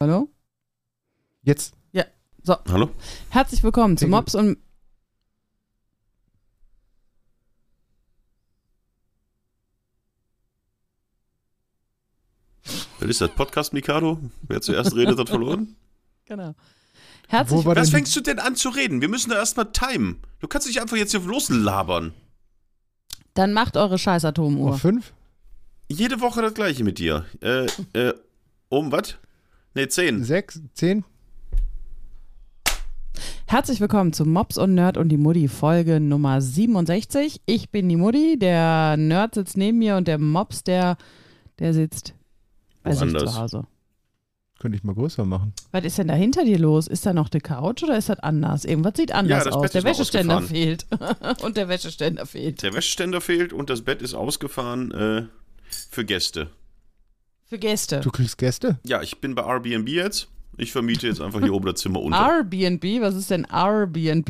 Hallo? Jetzt. So, Hallo? herzlich willkommen zu. Mops und Wer ist das? Podcast Mikado? Wer zuerst redet, hat verloren? genau. Herzlich Wo war Was fängst du denn an zu reden? Wir müssen da erstmal timen. Du kannst nicht einfach jetzt hier loslabern. Dann macht eure scheiß auf Atomuhr. fünf? Jede Woche das gleiche mit dir. Äh, äh, um was? Ne, zehn. Sechs? Zehn? Herzlich willkommen zu Mops und Nerd und die Mutti Folge Nummer 67. Ich bin die Mutti, der Nerd sitzt neben mir und der Mops, der, der sitzt bei sich zu Hause. Könnte ich mal größer machen. Was ist denn da hinter dir los? Ist da noch die Couch oder ist das anders? Irgendwas sieht anders das aus. Bett Der Wäscheständer fehlt. und der Wäscheständer fehlt. Der Wäscheständer fehlt und das Bett ist ausgefahren äh, für Gäste. Für Gäste. Du kriegst Gäste? Ja, ich bin bei Airbnb jetzt. Ich vermiete jetzt einfach hier oben das Zimmer unter. Airbnb? Was ist denn Airbnb?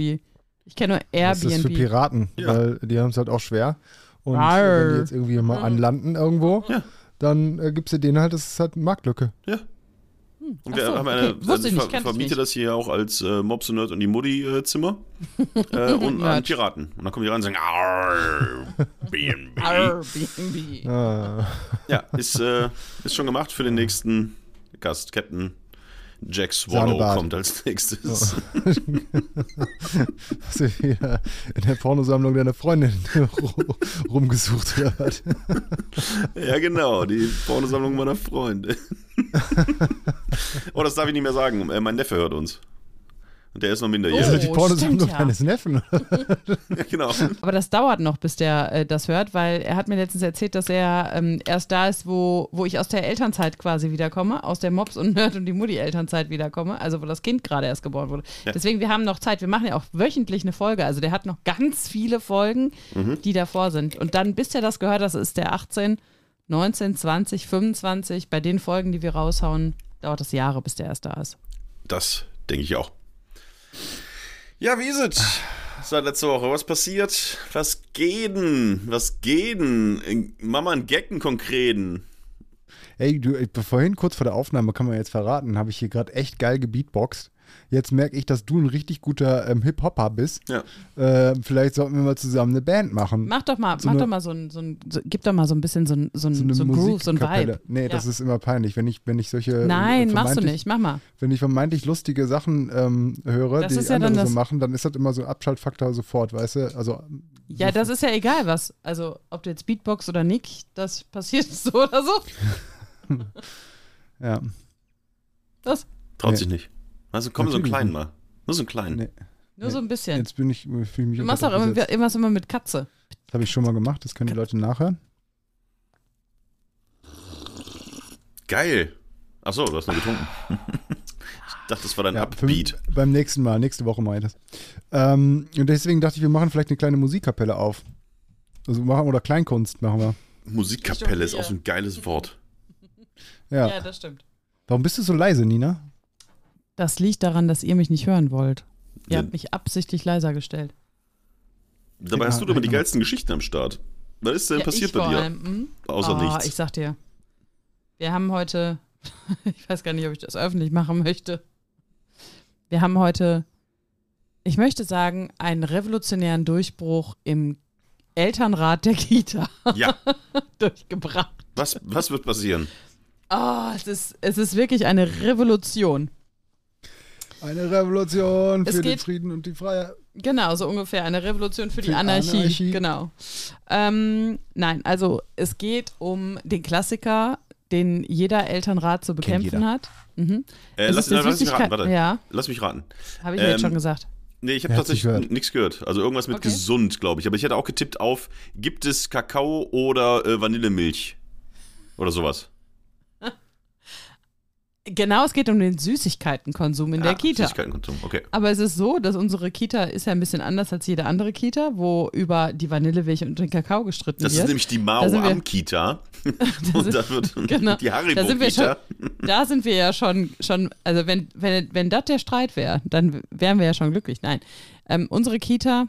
Ich kenne nur Das ist für Airbnb. Piraten, Ja. weil die haben es halt auch schwer. Und Arr. wenn die jetzt irgendwie mal anlanden irgendwo, Ja. dann äh, gibst du denen halt, das ist halt eine Marktlücke. Und Ach wir so, haben okay. eine, Wusste also ich nicht, ver vermiete nicht. das hier auch als äh, Mobs und Nerd und die Mutti äh, Zimmer äh, und an. Piraten. Und dann kommen die rein und sagen, Airbnb. Airbnb. Ah. Ja, ist, äh, ist schon gemacht für den nächsten Gast. Captain Jack Swallow Sahnebart. kommt als nächstes. Hast du wieder in der Pornosammlung deiner Freundin ru- rumgesucht was? Ja, genau, die Pornosammlung meiner Freunde. oh, das darf ich nicht mehr sagen. Äh, mein Neffe hört uns. Und der ist noch minderjährig. ist die Oh, Pornosammlung ja. deines Neffen. Ja, genau. Aber das dauert noch, bis der äh, das hört, weil er hat mir letztens erzählt, dass er ähm, erst da ist, wo, wo ich aus der Elternzeit quasi wiederkomme, aus der Mops und Nerd und die Mutti Elternzeit wiederkomme, also wo das Kind gerade erst geboren wurde. Ja. Deswegen, wir haben noch Zeit. Wir machen ja auch wöchentlich eine Folge. Also der hat noch ganz viele Folgen, Mhm. die davor sind. Und dann, bis er das gehört, das ist der 18, 19, 20, 25. Bei den Folgen, die wir raushauen, dauert das Jahre, bis der erst da ist. Das denke ich auch. Ja, wie ist es? Seit letzter Woche. Was passiert? Was geht denn? Was geht denn? Mama einen Gecken konkreten. Ey, du, ich- vorhin kurz vor der Aufnahme, kann man jetzt verraten, habe ich hier gerade echt geil gebeatboxt. Jetzt merke ich, dass du ein richtig guter ähm, Hip-Hopper bist. Ja. Äh, vielleicht sollten wir mal zusammen eine Band machen. Mach doch mal, So mach eine- doch mal so ein, so ein so, gib doch mal so ein bisschen so ein, so ein, so ein Groove, so ein. Vibe. Nee, das Ja. ist immer peinlich, wenn ich, wenn ich solche äh, Nein, machst du nicht, mach mal. Wenn ich vermeintlich lustige Sachen ähm, höre, Das die ja andere dann so das- machen, dann ist das immer so ein Abschaltfaktor sofort, weißt du? Also Ja, das ist ja egal, was. Also, ob du jetzt Beatbox oder nicht, das passiert so oder so. ja. Das, Traut Nee. sich nicht. Also komm, so einen kleinen mal. Nur so einen kleinen. Nee. nur so ein bisschen. Jetzt bin ich, fühle ich mich Du machst auch immer, irgendwas immer mit Katze. Das habe ich schon mal gemacht, das können die Leute nachhören. Geil. Achso, du hast noch getrunken. ich dachte, das war dein Ja, Upbeat. beim nächsten Mal, nächste Woche mache ich das. Ähm, und deswegen dachte ich, wir machen vielleicht eine kleine Musikkapelle auf. Also machen oder Kleinkunst machen wir. Musikkapelle ist auch so ein geiles Wort. Ja. das stimmt. Warum bist du so leise, Nina? Das liegt daran, dass ihr mich nicht hören wollt. Ihr Ja. habt mich absichtlich leiser gestellt. Dabei hast du doch immer die geilsten Geschichten am Start. Was ist denn Ja, passiert ich bei vor dir? allem, hm? Außer oh, nichts. Ich sag dir, wir haben heute, ich weiß gar nicht, ob ich das öffentlich machen möchte. Wir haben heute, ich möchte sagen, einen revolutionären Durchbruch im Elternrat der Kita Ja, durchgebracht. was, was wird passieren? Ah, es, ist, es ist wirklich eine Revolution. Eine Revolution Es für den Frieden und die Freiheit. Genau, so ungefähr. Eine Revolution für die Für Anarchie. Anarchie. Genau. Ähm, nein, also es geht um den Klassiker, den jeder Elternrat zu bekämpfen hat. Mhm. Äh, lass, der lass mich raten, warte. Ja, Lass mich raten. habe ich ja jetzt Ähm, schon gesagt. Nee, ich habe tatsächlich nichts gehört. Also irgendwas mit Okay. gesund, glaube ich. Aber ich hätte auch getippt auf, gibt es Kakao oder äh, Vanillemilch? Oder sowas. Genau, es geht um den Süßigkeitenkonsum in der Ah, Kita. Süßigkeitenkonsum, okay. Aber es ist so, dass unsere Kita ist ja ein bisschen anders als jede andere Kita, wo über die Vanillemilch und den Kakao gestritten Das ist wird. nämlich die Da Mao am Kita. und da wird Genau. die Da sind wir Haribo-Kita. da sind wir ja schon, schon also wenn, wenn, wenn das der Streit wäre, dann wären wir ja schon glücklich. Nein. Ähm, unsere Kita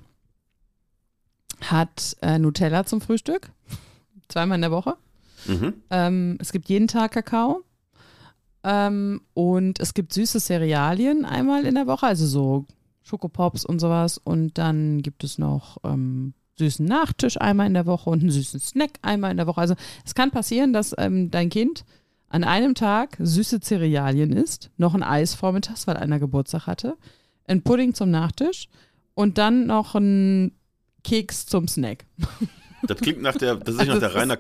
hat äh, Nutella zum Frühstück, zweimal in der Woche. Mhm. Ähm, es gibt jeden Tag Kakao. Ähm, und es gibt süße Cerealien einmal in der Woche, also so Schokopops und sowas. Und dann gibt es noch ähm, süßen Nachtisch einmal in der Woche und einen süßen Snack einmal in der Woche. Also es kann passieren, dass ähm, dein Kind an einem Tag süße Cerealien isst, noch ein Eis vormittags, weil einer Geburtstag hatte, ein Pudding zum Nachtisch und dann noch ein Keks zum Snack. Das klingt nach der, das ist Also nach der Rainer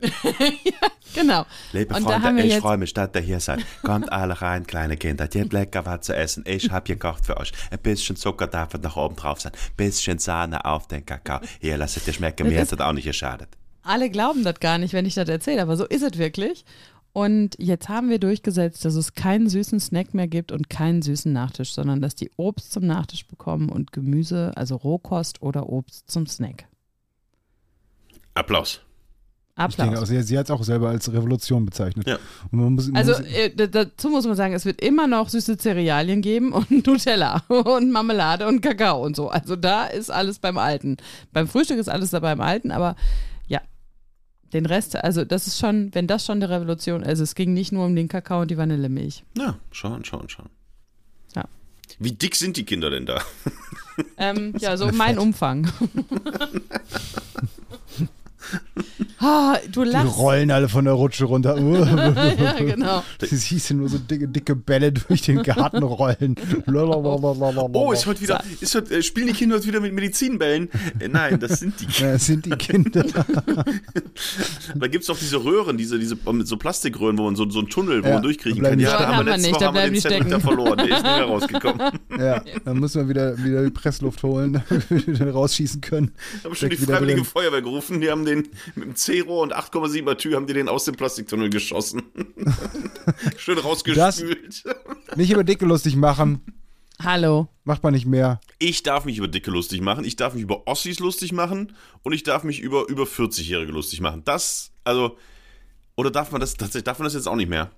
Kallmund-Kita. Genau. Liebe Und Freunde, ich freue mich, dass ihr hier seid. Kommt alle rein, kleine Kinder. Ihr habt lecker was zu essen. Ich hab gekocht für euch. Ein bisschen Zucker darf noch oben drauf sein. Bisschen Sahne auf den Kakao. Hier, lasst es dir schmecken. Mir hat das auch nicht geschadet. Alle glauben das gar nicht, wenn ich das erzähle, aber so ist es wirklich. Und jetzt haben wir durchgesetzt, dass es keinen süßen Snack mehr gibt und keinen süßen Nachtisch, sondern dass die Obst zum Nachtisch bekommen und Gemüse, also Rohkost oder Obst zum Snack. Applaus. Ich denke, Applaus. sie, sie hat es auch selber als Revolution bezeichnet. Ja. Und man muss, man Also muss, äh, dazu muss man sagen, es wird immer noch süße Cerealien geben und Nutella und Marmelade und Kakao und so. Also da ist alles beim Alten. Beim Frühstück ist alles da beim Alten, aber ja, den Rest, also das ist schon, wenn das schon eine Revolution, also es ging nicht nur um den Kakao und die Vanillemilch. Ja, schauen, schauen, schauen. Ja. Wie dick sind die Kinder denn da? Ähm, ja, so mein Umfang. ah, du die lachst. rollen alle von der Rutsche runter. ja, genau. Sie siehst nur so dicke, dicke Bälle durch den Garten rollen. Oh, ist heute wieder, ist heute, äh, spielen die Kinder heute wieder mit Medizinbällen? Äh, nein, das sind die Kinder. Das sind die Kinder. Da gibt es doch diese Röhren, diese, diese so Plastikröhren, wo man so, so einen Tunnel, wo Ja, man durchkriechen da kann. die Ja, aber Haben wir letzte nicht, Woche da haben wir den die Zettel wieder verloren. Der ist nicht mehr rausgekommen. Ja, dann müssen wir wieder, wieder die Pressluft holen, damit wir den rausschießen können. Ich habe schon die Freiwillige. Feuerwehr gerufen. Die haben den mit dem C-Rohr und 8,7er Tür haben die den aus dem Plastiktunnel geschossen. Schön rausgespült. Nicht über Dicke lustig machen. Hallo. Macht man nicht mehr. Ich darf mich über Dicke lustig machen. Ich darf mich über Ossis lustig machen. Und ich darf mich über über 40-Jährige lustig machen. Das, also, oder darf man das tatsächlich, darf man das jetzt auch nicht mehr?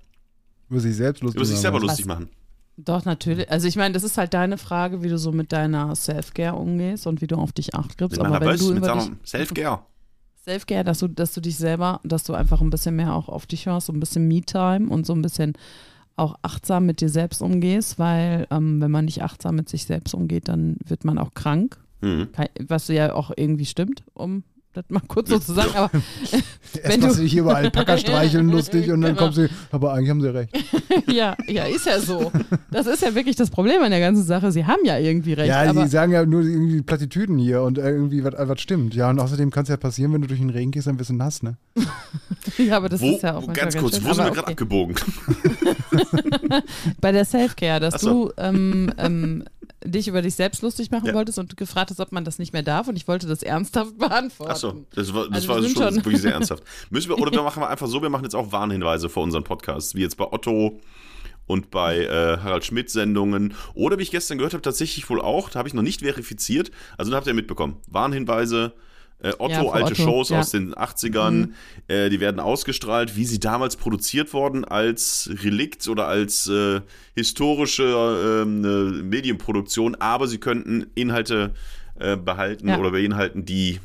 Über sich selbst lustig Über sich selber machen. lustig machen. Doch, natürlich. Also ich meine, das ist halt deine Frage, wie du so mit deiner Self-Care umgehst und wie du auf dich acht gibst. Aber wenn du über dich, Self-Care. Self-Care, dass du, dass du dich selber, dass du einfach ein bisschen mehr auch auf dich hörst, so ein bisschen Me-Time und so ein bisschen auch achtsam mit dir selbst umgehst, weil ähm, wenn man nicht achtsam mit sich selbst umgeht, dann wird man auch krank, Mhm. Was ja auch irgendwie stimmt, um das mal kurz so zu sagen, aber Erst Wenn du- dich hier über Alpaka streicheln lustig und dann Genau. kommst du, aber eigentlich haben sie recht. ja, ja, ist ja so. Das ist ja wirklich das Problem an der ganzen Sache. Sie haben ja irgendwie recht, Ja, aber die sagen ja nur irgendwie Plattitüden hier und irgendwie was, was stimmt. Ja, und außerdem kann es ja passieren, wenn du durch den Regen gehst, dann wirst du nass, ne? ja, aber das Wo, ist ja auch ganz kurz, schön, wo sind wir gerade okay. abgebogen? Bei der Self-Care, dass so. du ähm, ähm, dich über dich selbst lustig machen Ja. wolltest und gefragt hast, ob man das nicht mehr darf und ich wollte das ernsthaft beantworten. Achso, das war, das Also war wir schon, schon- wirklich sehr ernsthaft. Müssen wir, oder wir machen wir einfach so, wir machen jetzt auch Warnhinweise für unseren Podcast, wie jetzt bei Otto und bei äh, Harald Schmidt Sendungen. Oder wie ich gestern gehört habe, tatsächlich wohl auch, da habe ich noch nicht verifiziert, also da habt ihr mitbekommen. Warnhinweise, äh, Otto, Ja, alte Otto, Shows ja. aus den 80ern, äh, die werden ausgestrahlt, wie sie damals produziert wurden als Relikt oder als äh, historische ähm, äh, Medienproduktion, aber sie könnten Inhalte äh, behalten Ja. oder beinhalten, die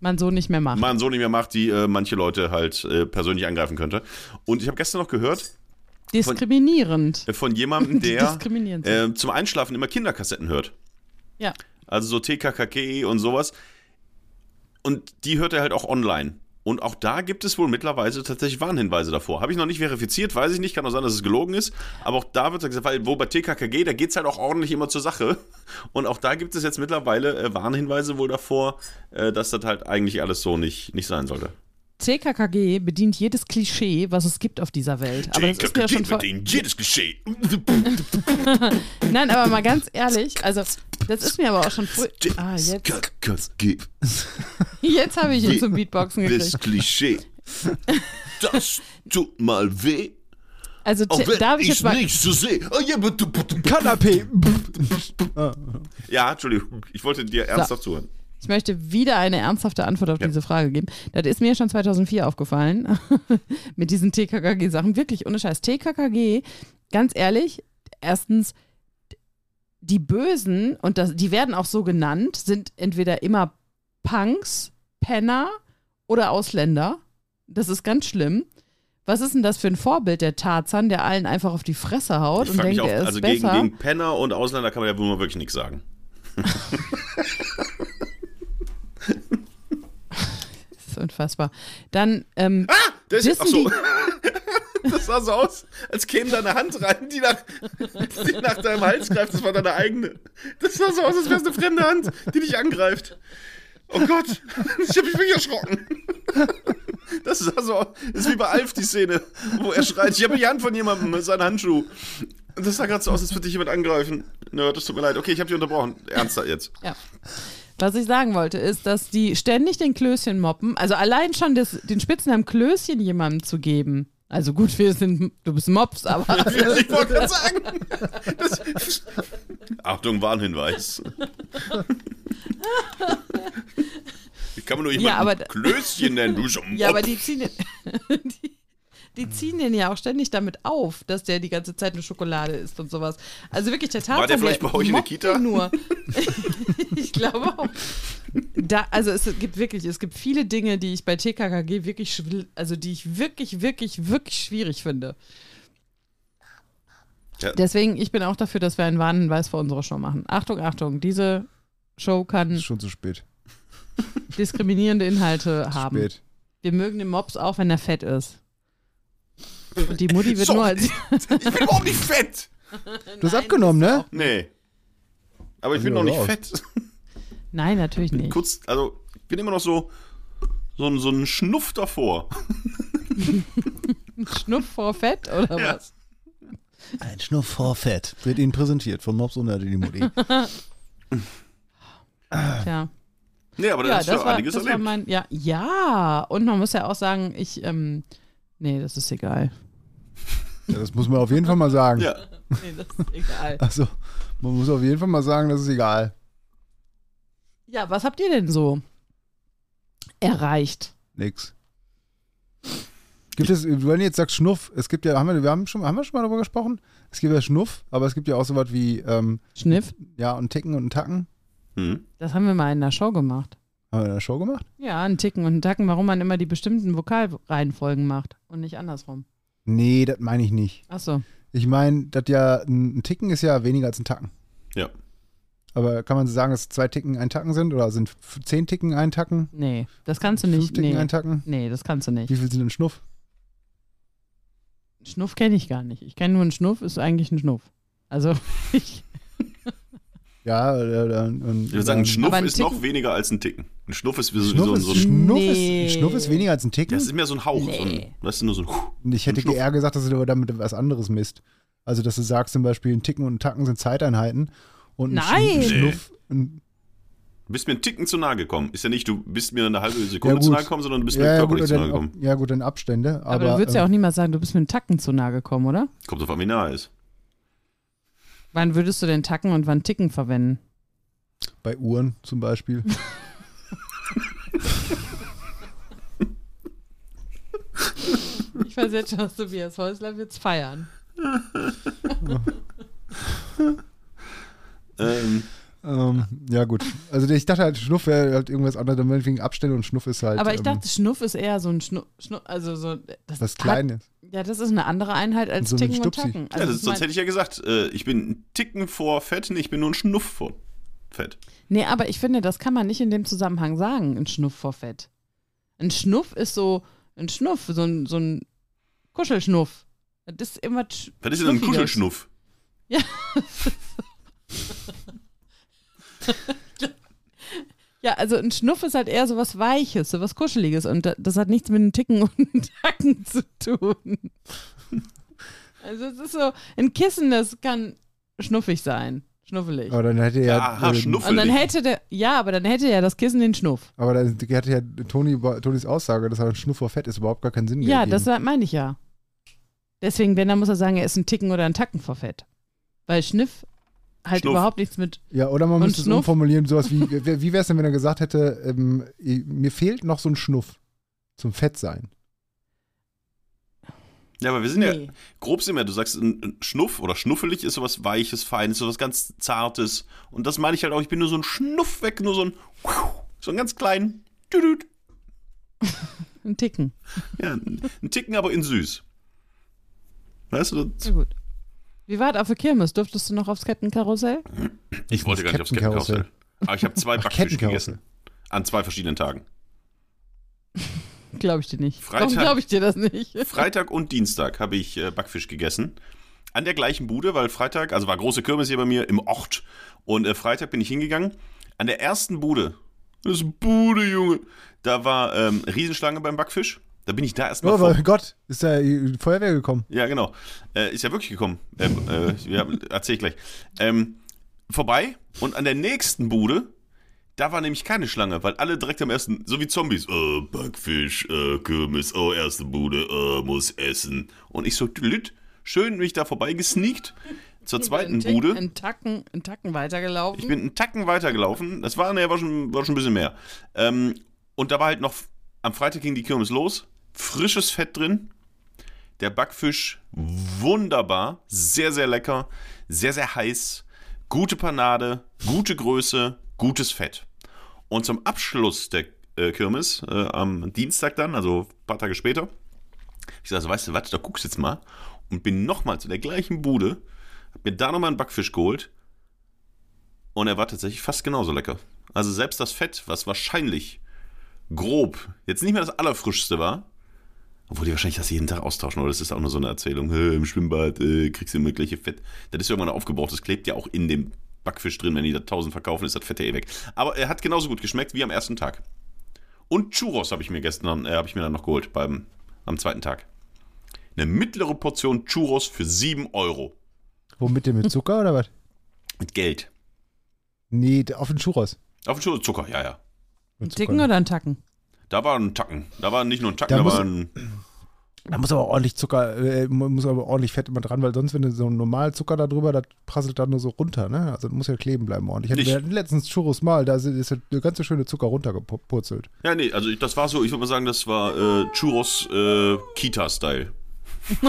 Man so nicht mehr macht. man so nicht mehr macht, die äh, manche Leute halt persönlich angreifen könnte. Und ich habe gestern noch gehört Diskriminierend. äh, von jemandem, der äh, zum Einschlafen immer Kinderkassetten hört. ja. Also so TKKG und sowas. Und die hört er halt auch online. Und auch da gibt es wohl mittlerweile tatsächlich Warnhinweise davor. Habe ich noch nicht verifiziert, weiß ich nicht, kann auch sein, dass es gelogen ist. Aber auch da wird gesagt, weil wo bei TKKG, da geht es halt auch ordentlich immer zur Sache. Und auch da gibt es jetzt mittlerweile äh, Warnhinweise wohl davor, äh, dass das halt eigentlich alles so nicht, nicht sein sollte. TKKG bedient jedes Klischee, was es gibt auf dieser Welt. Aber das ist mir ja schon bedient jedes Klischee. Nein, aber mal ganz ehrlich, also das ist mir aber auch schon früh. Ah, jetzt, jetzt habe ich ihn zum Beatboxen Das gekriegt. Klischee. Das tut mal weh, Also auch wenn darf ich ich jetzt mal. nicht so sehe. Oh, but- Kanapé! Ja, Entschuldigung, ich wollte dir ernsthaft zuhören. Ich möchte wieder eine ernsthafte Antwort auf Ja. diese Frage geben. Das ist mir schon 2004 aufgefallen mit diesen TKKG-Sachen. Wirklich ohne Scheiß. TKKG, ganz ehrlich, erstens, die Bösen, und das, die werden auch so genannt, sind entweder immer Punks, Penner oder Ausländer. Das ist ganz schlimm, Was ist denn das für ein Vorbild, der Tarzan, der allen einfach auf die Fresse haut Ich und mich denkt, auch, er ist also gegen, besser? gegen Penner und Ausländer kann man ja wohl mal wirklich nichts sagen. Das ist unfassbar. Dann, ähm, Das, Wissen so. das sah so aus, als käme da eine Hand rein, die nach, die nach deinem Hals greift. Das war deine eigene. Das sah so aus, als wäre es eine fremde Hand, die dich angreift. Oh Gott, ich habe mich wirklich erschrocken. Das sah so aus, das ist wie bei Alf die Szene, wo er schreit, ich habe die Hand von jemandem mit seinem Handschuh. Das sah gerade so aus, als würde dich jemand angreifen. Nö, das tut mir leid. Okay, ich habe dich unterbrochen. Ernster jetzt. ja. Was ich sagen wollte, ist, dass die ständig den Klößchen moppen. Also allein schon das, den Spitznamen Klößchen jemandem zu geben. Also gut, wir sind, du bist Mops, aber Ich wollte gerade sagen. Das, Achtung, Warnhinweis. Wie kann man nur jemanden Ja, aber Klößchen nennen? Du schon Ja, aber die ziehen, den, die, die ziehen den ja auch ständig damit auf, dass der die ganze Zeit eine Schokolade isst und sowas. Also wirklich, der Tarzan, der vielleicht bei euch in der Kita? Nur. ich glaube auch. Da, also es gibt wirklich, es gibt viele Dinge, die ich bei TKKG wirklich, also die ich wirklich, wirklich, wirklich schwierig finde. Ja. Deswegen, ich bin auch dafür, dass wir einen Warnhinweis für unsere Show machen. Achtung, Achtung, diese Show kann Ist schon zu spät. diskriminierende Inhalte Zu haben. spät. Wir mögen den Mops auch, wenn er fett ist. Und die Mutti wird So. nur als. Ich bin überhaupt nicht fett. Du hast abgenommen, ne? Nee. Aber ich bin Ja, noch nicht raus. fett. Nein, natürlich nicht. Kurz, also, ich bin immer noch so, so, ein- so ein Schnuff davor. Schnuff vor Fett oder Ja. was? Ein Schnuff vor Fett. Wird Ihnen präsentiert von Mops und die Mutti. Tja. Nee, aber da Ja, das doch war, einiges das war erlebt. mein. Ja, ja. Und man muss ja auch sagen, ich. Ähm, nee, das ist egal. Ja, das muss man auf jeden Fall mal sagen. ja. Nee, das ist egal. Also, man muss auf jeden Fall mal sagen, das ist egal. Ja, was habt ihr denn so erreicht? Nix. Gibt es, wenn du jetzt sagst Schnuff, es gibt ja, haben wir, wir haben schon, haben wir schon mal darüber gesprochen? Es gibt ja Schnuff, aber es gibt ja auch so was wie, ähm, Schniff? ja, und Ticken und Tacken. Hm. Das haben wir mal in der Show gemacht. Haben wir in der Show gemacht? Ja, ein Ticken und ein Tacken, warum man immer die bestimmten Vokalreihenfolgen macht und nicht andersrum. Nee, das meine ich nicht. Achso. Ich meine, das ja, ein Ticken ist ja weniger als ein Tacken. Ja. Aber kann man so sagen, dass zwei Ticken ein Tacken sind? Oder sind zehn Ticken ein Tacken? Nee, das kannst du Fünf nicht. Ticken Nee. ein Tacken? nee, das kannst du nicht. Wie viel sind ein Schnuff? Schnuff kenne ich gar nicht. Ich kenne nur einen Schnuff, ist eigentlich ein Schnuff. Also, ich, Ja, äh, äh, und, Ich würde sagen, ein Schnuff Aber ein ist noch Ticken- weniger als ein Ticken. Ein Schnuff ist wie so, Schnuff, so, ist, so ein. Schnuff, Nee. ist, Schnuff ist weniger als ein Ticken? Das ist mehr so ein Hauch. So ein, Nee. das ist nur so ein. ich hätte ein Schnuff. eher gesagt, dass du damit was anderes misst. Also, dass du sagst zum Beispiel, ein Ticken und ein Tacken sind Zeiteinheiten. Und ein Nein. Schn- Schnuff, ein, Du bist mir einen Ticken zu nahe gekommen. Ist ja nicht, du bist mir eine halbe Sekunde Ja, zu nahe gekommen, sondern du bist mir ja, ja, gut, körperlich zu nahe gekommen. ja, gut, dann Abstände. Aber, aber, du würdest ja äh, auch niemals sagen, du bist mit einem Tacken zu nahe gekommen, oder? Kommt auf an, wie nahe ist. Wann würdest du den Tacken und wann Ticken verwenden? bei Uhren zum Beispiel. Ich weiß jetzt schon, dass Tobias Häusler wird's feiern. Ähm, ähm, ja, gut. Also, ich dachte halt, Schnuff wäre halt irgendwas anderes, dann wegen Abstände und Schnuff ist halt. Aber ich ähm, dachte, Schnuff ist eher so ein Schnuff, Schnuff also so. Das was Kleines. Ja, das ist eine andere Einheit als So Ticken und. Tacken. ja, Also das, ich sonst mein- hätte ich ja gesagt, äh, ich bin ein Ticken vor Fett, nee, ich bin nur ein Schnuff vor Fett. Nee, aber ich finde, das kann man nicht in dem Zusammenhang sagen, ein Schnuff vor Fett. Ein Schnuff ist so ein Schnuff, so ein, so ein Kuschelschnuff. Das ist immer Was ist denn ein. Kuschelschnuff? Ja, also ein Schnuff ist halt eher so was Weiches, so was Kuscheliges und da- das hat nichts mit einem Ticken und einem Tacken zu tun. Also es ist so, ein Kissen, das kann schnuffig sein, schnuffelig. Aber dann hätte ja. Aha, ähm. Und dann hätte der, ja, aber dann hätte ja das Kissen den Schnuff. Aber dann hätte ja Toni, Tonis Aussage, dass er ein Schnuff vor Fett ist, überhaupt gar keinen Sinn Ja, ergeben. das meine ich ja. Deswegen, wenn, dann muss er sagen, er ist ein Ticken oder ein Tacken vor Fett. Weil Schniff halt Schnuff. überhaupt nichts mit. Ja, oder man müsste es Schnuff? umformulieren, sowas wie, wie wäre es denn, wenn er gesagt hätte, ähm, mir fehlt noch so ein Schnuff zum Fett sein. Ja, aber wir sind ja, Nee. grob sind wir, du sagst, ein ein Schnuff oder schnuffelig ist sowas Weiches, Feines, sowas ganz Zartes. Und das meine ich halt auch, ich bin nur so ein Schnuff weg, nur so ein, so ein ganz kleinen. Ein Ticken. Ja, ein Ticken, aber in süß. Weißt du, das, Ja, gut. Wie war das auf der Kirmes? Durftest du noch aufs Kettenkarussell? ich wollte gar nicht aufs Kettenkarussell. Aber ich habe zwei Backfisch gegessen. An zwei verschiedenen Tagen. Glaube ich dir nicht. Freitag- Warum glaube ich dir das nicht? Freitag und Dienstag habe ich äh, Backfisch gegessen. An der gleichen Bude, weil Freitag, also war große Kirmes hier bei mir im Ort. Und äh, Freitag bin ich hingegangen. An der ersten Bude, das ist Bude, Junge, da war ähm, Riesenschlange beim Backfisch. Da bin ich da erstmal Oh vor. mein Gott, ist da die Feuerwehr gekommen? Ja, genau. Äh, ist ja wirklich gekommen. Ähm, äh, ja, erzähl ich gleich. Ähm, vorbei und an der nächsten Bude, da war nämlich keine Schlange, weil alle direkt am ersten, so wie Zombies, äh, Backfisch, äh, Kirmes, oh, erste Bude, äh, muss essen. Und ich so, lüt, schön mich da vorbei gesneakt zur zweiten Ein Tick- Bude. Ein Tacken, ein Tacken weitergelaufen. Ich bin einen Tacken weitergelaufen. Das war, ne, war, schon, war schon ein bisschen mehr. Ähm, und da war halt noch, am Freitag ging die Kirmes los. Frisches Fett drin. Der Backfisch wunderbar. Sehr, sehr lecker. Sehr, sehr heiß. Gute Panade. Gute Größe. Gutes Fett. Und zum Abschluss der äh, Kirmes, äh, am Dienstag dann, also ein paar Tage später, ich sage, weißt du was, da guckst du jetzt mal. Und bin nochmal zu der gleichen Bude. Hab mir da nochmal einen Backfisch geholt. Und er war tatsächlich fast genauso lecker. Also selbst das Fett, was wahrscheinlich grob jetzt nicht mehr das allerfrischste war, obwohl die wahrscheinlich das jeden Tag austauschen, oder das ist auch nur so eine Erzählung, "Hä, im Schwimmbad äh, kriegst du immer gleiche Fett. Das ist irgendwann aufgebraucht, das klebt ja auch in dem Backfisch drin, wenn die da 1000 verkaufen, ist das Fett ja eh weg. Aber er hat genauso gut geschmeckt wie am ersten Tag. Und Churros habe ich mir gestern, äh, habe ich mir dann noch geholt beim, am zweiten Tag. Eine mittlere Portion Churros für 7 Euro. Womit denn mit Zucker oder was? Mit Geld. Nee, auf den Churros. Auf den Churros Zucker, ja, ja. Ein Ticken oder ein Tacken? Da war ein Tacken. Da war nicht nur ein Tacken, Da da, muss- war ein. Da muss aber ordentlich Zucker, äh, mu- muss aber ordentlich Fett immer dran, weil sonst, wenn du so normal Zucker da drüber, das prasselt dann nur so runter, ne? Also das muss ja kleben bleiben ordentlich. Ich hatte- letztens Churros mal, da ist ist der ganze schöne Zucker runtergepurzelt. Ja, nee, also ich- das war so, ich würde mal sagen, das war äh, Churros äh, Kita-Style.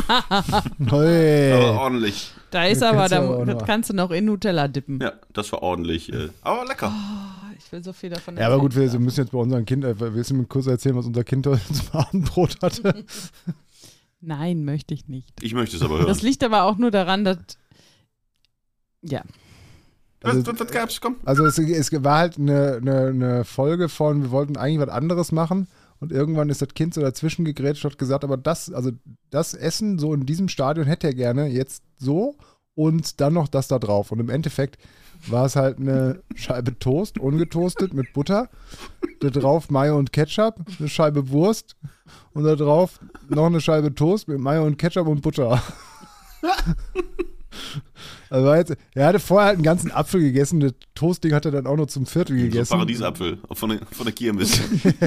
Hey. Aber ordentlich. Da ist Ja, aber, da, das kannst du noch in Nutella dippen. Ja, das war ordentlich. Äh, aber lecker. Ich will so viel davon Ja, aber gut, wir, wir müssen jetzt bei unserem Kind, äh, willst du mir kurz erzählen, was unser Kind heute zum Abendbrot hatte? Nein, möchte ich nicht. Ich möchte es aber hören. Das liegt aber auch nur daran, dass. Ja. was, also- was, was gab's? Komm. Also es, es war halt eine, eine, eine Folge von, wir wollten eigentlich was anderes machen und irgendwann ist das Kind so dazwischen gegrätscht und hat gesagt, aber das, also das Essen so in diesem Stadion hätte er gerne jetzt so und dann noch das da drauf. Und im Endeffekt war es halt eine Scheibe Toast, ungetoastet mit Butter, da drauf Mayo und Ketchup, eine Scheibe Wurst und da drauf noch eine Scheibe Toast mit Mayo und Ketchup und Butter. Also jetzt, er hatte vorher halt einen ganzen Apfel gegessen, das Toastding hat er dann auch noch zum Viertel So gegessen. Paradiesapfel von der, von der Kirmes.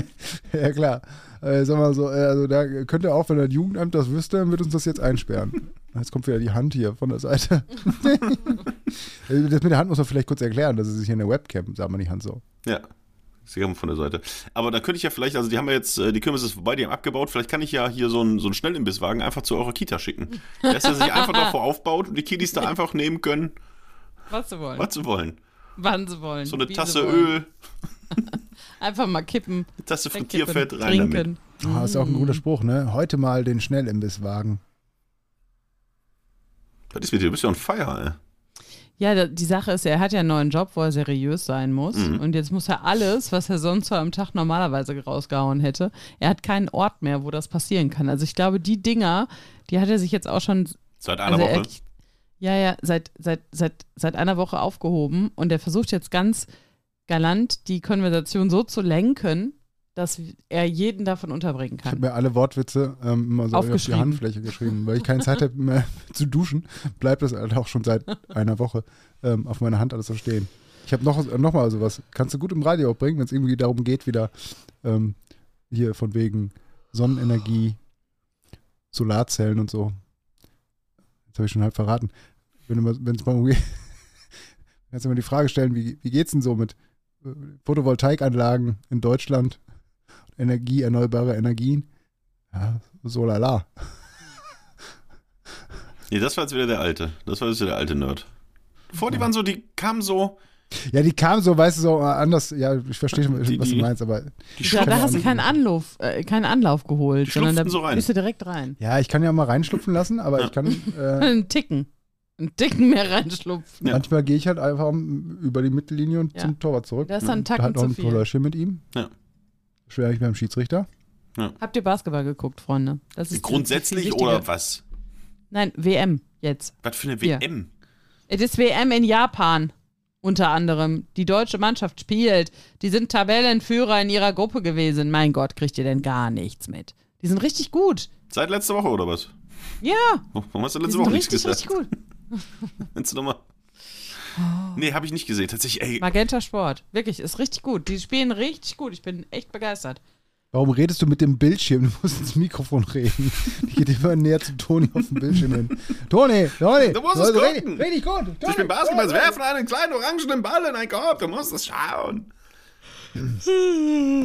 ja klar. Äh, sag mal so, äh, also da könnte auch, wenn das Jugendamt das wüsste, dann wird uns das jetzt einsperren. Jetzt kommt wieder die Hand hier von der Seite. Äh, das mit der Hand muss man vielleicht kurz erklären, das ist hier in der Webcam, sagt man die Hand so. ja. Sie haben von der Seite. Aber da könnte ich ja vielleicht, also die haben ja jetzt, äh, die Kirmes ist vorbei, die haben abgebaut. Vielleicht kann ich ja hier so einen, so einen Schnellimbisswagen einfach zu eurer Kita schicken. Dass er sich einfach davor aufbaut und die Kiddies da einfach nehmen können, Was sie wollen. was sie wollen. Wann sie wollen. So eine Tasse. Öl, Einfach mal kippen. eine Tasse Frittierfett rein damit. trinken. Oh, ist auch ein guter Spruch, ne? Heute mal den Schnellimbisswagen. Was ist mit dir? Du bist ja on fire, ey. Ja, die Sache ist, er hat ja einen neuen Job, wo er seriös sein muss. Mhm. Und jetzt muss er alles, was er sonst so am Tag normalerweise rausgehauen hätte, er hat keinen Ort mehr, wo das passieren kann. Also ich glaube, die Dinger, die hat er sich jetzt auch schon Seit einer also Woche. Er, ja, ja, seit, seit, seit, seit einer Woche aufgehoben und er versucht jetzt ganz galant die Konversation so zu lenken, dass er jeden davon unterbringen Ich habe kann. mir alle Wortwitze ähm, immer so auf die. Handfläche geschrieben. Weil ich keine Zeit habe mehr zu duschen, bleibt das halt auch schon seit einer Woche ähm, auf meiner Hand alles so stehen. Ich habe noch, noch mal sowas. Kannst du gut im Radio auch bringen, wenn es irgendwie darum geht, wieder ähm, hier von wegen Sonnenenergie, Solarzellen und so. Jetzt habe ich schon halb verraten. Wenn es mal irgendwie, kannst du mal die Frage stellen, wie, wie geht's denn so mit äh, Photovoltaikanlagen in Deutschland? Energie, erneuerbare Energien. Ja, so lala. Nee, das war jetzt wieder der alte. Das war jetzt wieder der alte Nerd. Vor, die waren so, die kamen so, Ja, die kam so, weißt du, so anders. Ja, ich verstehe schon, Die- was du meinst, aber Die Ja, da hast du keinen Anlauf, äh, keinen Anlauf geholt, Die sondern da so rein. bist du direkt rein. ja, ich kann ja mal reinschlupfen lassen, aber Ja. ich kann. Äh, Einen Ticken. Einen Ticken mehr reinschlupfen. Ja. Manchmal gehe ich halt einfach über die Mittellinie und Ja. zum Torwart zurück. Da ist dann ein Da Tacken hat noch zu ein viel. Tollöschchen mit ihm. Ja. Schwer ich beim Schiedsrichter. Habt ihr Basketball geguckt, Freunde? Das ist Grundsätzlich oder was? Nein, WM jetzt. Was für eine Hier. WM? Es ist WM in Japan unter anderem. Die deutsche Mannschaft spielt. Die sind Tabellenführer in ihrer Gruppe gewesen. Mein Gott, kriegt ihr denn gar nichts mit? Die sind richtig gut. Seit letzter Woche oder was? Ja, Warum hast du letzte Woche nichts richtig, gesagt? richtig gut. Kannst du nochmal? Nee, habe ich nicht gesehen. Tatsächlich, ey. Magenta Sport. Wirklich, ist richtig gut. Die spielen richtig gut. Ich bin echt begeistert. Warum redest du mit dem Bildschirm? Du musst ins Mikrofon reden. Die geht immer näher zu Toni auf dem Bildschirm hin. Toni, Toni! Du musst es gucken. Richtig gut. Ich Toni, bin Basketball, werfen einen kleinen orangenen Ball in einen Korb. Du musst es schauen.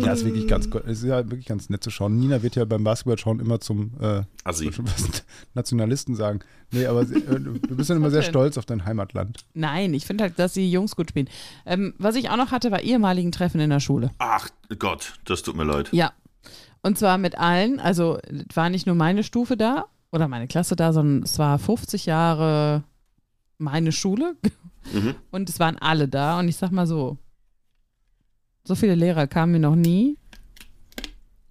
Ja, ist wirklich ganz gut. Es ist ja wirklich ganz nett zu schauen. Nina wird ja beim Basketball schauen immer zum äh, fast Nationalisten sagen. Nee, aber sie, äh, du bist dann immer sehr stolz auf dein Heimatland. Nein, ich finde halt, dass die Jungs gut spielen. Ähm, was ich auch noch hatte, war ehemaligen Treffen in der Schule. Ach Gott, das tut mir leid. Ja. Und zwar mit allen, also es war nicht nur meine Stufe da oder meine Klasse da, sondern es war 50 Jahre meine Schule Mhm. und es waren alle da. Und ich sag mal so, so viele Lehrer kamen mir noch nie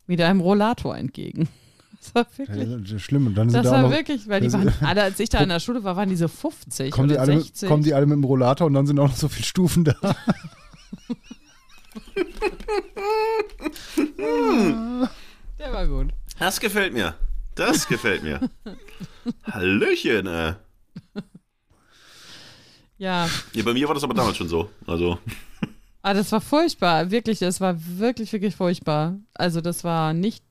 mit einem Rollator entgegen. Das war wirklich. Das ist schlimm. Und dann sind Das da war noch, wirklich, weil die das- waren alle, als ich da in der Schule war, waren die so 50 kommen, die oder alle, mit- 60. kommen die alle mit dem Rollator und dann sind auch noch so viele Stufen da. Der war gut. Das gefällt mir. Das gefällt mir. Hallöchen, äh. Ja, Ja, bei mir war das aber damals schon so. Also, Ah, das war furchtbar. Wirklich, das war wirklich, wirklich furchtbar. Also, das war nicht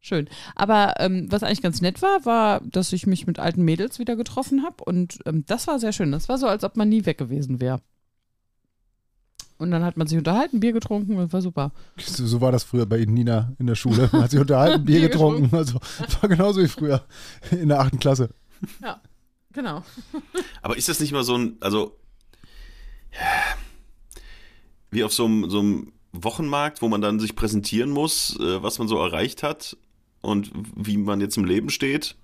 schön. Aber ähm, was eigentlich ganz nett war, war, dass ich mich mit alten Mädels wieder getroffen habe. Und ähm, das war sehr schön. Das war so, als ob man nie weg gewesen wäre. Und dann hat man sich unterhalten, Bier getrunken und war super. So, so war das früher bei Nina in der Schule. Man hat sich unterhalten, Bier Bier getrunken. Also, war genauso wie früher in der achten Klasse. Ja, genau. aber ist das nicht mal so ein, also, wie auf so einem, so einem Wochenmarkt, wo man dann sich präsentieren muss, äh, was man so erreicht hat und wie man jetzt im Leben steht?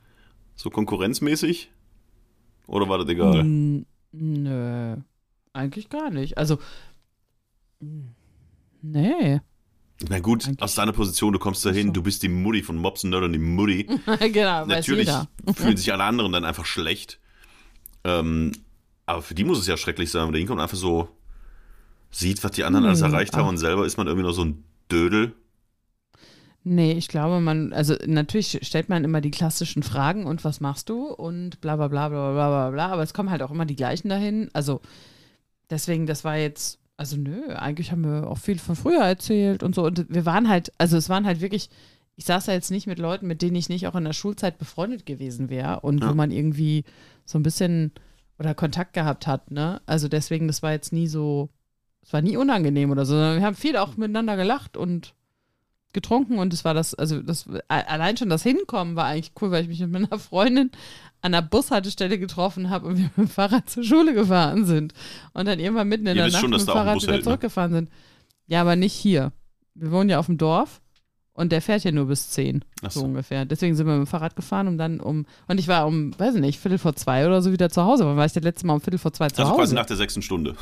So konkurrenzmäßig? Oder war das egal? N- Nö, eigentlich gar nicht. Also, nee. Na gut, Eigentlich- aus deiner Position, du kommst da hin, so. du bist die Mutti von und Nerd und die Mutti. genau, Natürlich fühlen sich alle anderen dann einfach schlecht. Ähm, aber für die muss es ja schrecklich sein, wenn der hinkommt und einfach so sieht, was die anderen alles Hm, erreicht haben ach. und selber ist man irgendwie noch so ein Dödel. Nee, ich glaube, man, also natürlich stellt man immer die klassischen Fragen und was machst du und bla bla bla bla bla bla bla, aber es kommen halt auch immer die gleichen dahin. Also deswegen, das war jetzt, also nö, eigentlich haben wir auch viel von früher erzählt und so. Und wir waren halt, also es waren halt wirklich, ich saß da jetzt nicht mit Leuten, mit denen ich nicht auch in der Schulzeit befreundet gewesen wäre und Ja. wo man irgendwie so ein bisschen oder Kontakt gehabt hat, ne? Also deswegen, das war jetzt nie so, es war nie unangenehm oder so, sondern wir haben viel auch miteinander gelacht und getrunken und es war das, also das allein schon das Hinkommen war eigentlich cool, weil ich mich mit meiner Freundin an der Bushaltestelle getroffen habe und wir mit dem Fahrrad zur Schule gefahren sind und dann irgendwann mitten in Ihr der Nacht schon, mit dem Fahrrad wieder ne? zurückgefahren sind. Ja, aber nicht hier. Wir wohnen ja auf dem Dorf und der fährt ja nur bis 10, Ach so so. ungefähr. Deswegen sind wir mit dem Fahrrad gefahren, um dann um, und ich war um, weiß ich nicht, Viertel vor zwei oder so wieder zu Hause. Wann war ich das letzte Mal um Viertel vor zwei zu Also quasi Hause? nach der sechsten Stunde.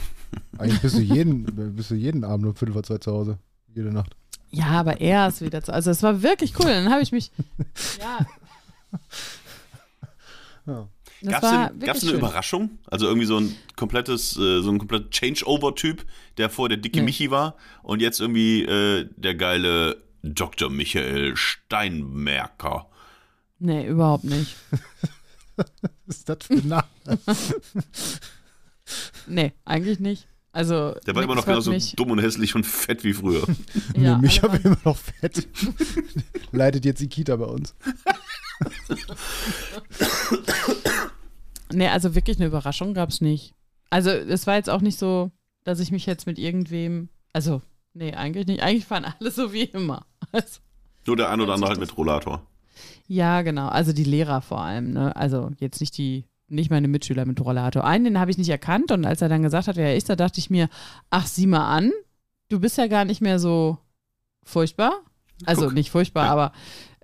Eigentlich bist du jeden, bist du jeden Abend um Viertel vor zwei zu Hause. Jede Nacht. Ja, aber er ist wieder zu. Also es war wirklich cool. Dann habe ich mich. Ja. Ja. Das Gab war es eine schön. Überraschung? Also irgendwie so ein komplettes, äh, so ein kompletter Changeover-Typ, der vor der dicke Nee. Michi war und jetzt irgendwie äh, der geile Dr. Michael Steinmerker. Nee, überhaupt nicht. Was ist das für ein Name? Nee, eigentlich nicht. Also. Der war immer noch genauso mich- dumm und hässlich und fett wie früher. Ja, nee, mich habe immer noch fett. Leitet jetzt die Kita bei uns. Nee, also wirklich eine Überraschung gab es nicht. Also es war jetzt auch nicht so, dass ich mich jetzt mit irgendwem. Also, nee, eigentlich nicht. Eigentlich waren alle so wie immer. Also, Nur der ein oder andere halt mit Rollator. ja, genau. Also die Lehrer vor allem, ne? Also jetzt nicht die nicht meine Mitschüler mit Rollator. Einen, den habe ich nicht erkannt und als er dann gesagt hat, wer er ist, da dachte ich mir, ach, sieh mal an, du bist ja gar nicht mehr so furchtbar. Also Guck. nicht furchtbar, Ja. aber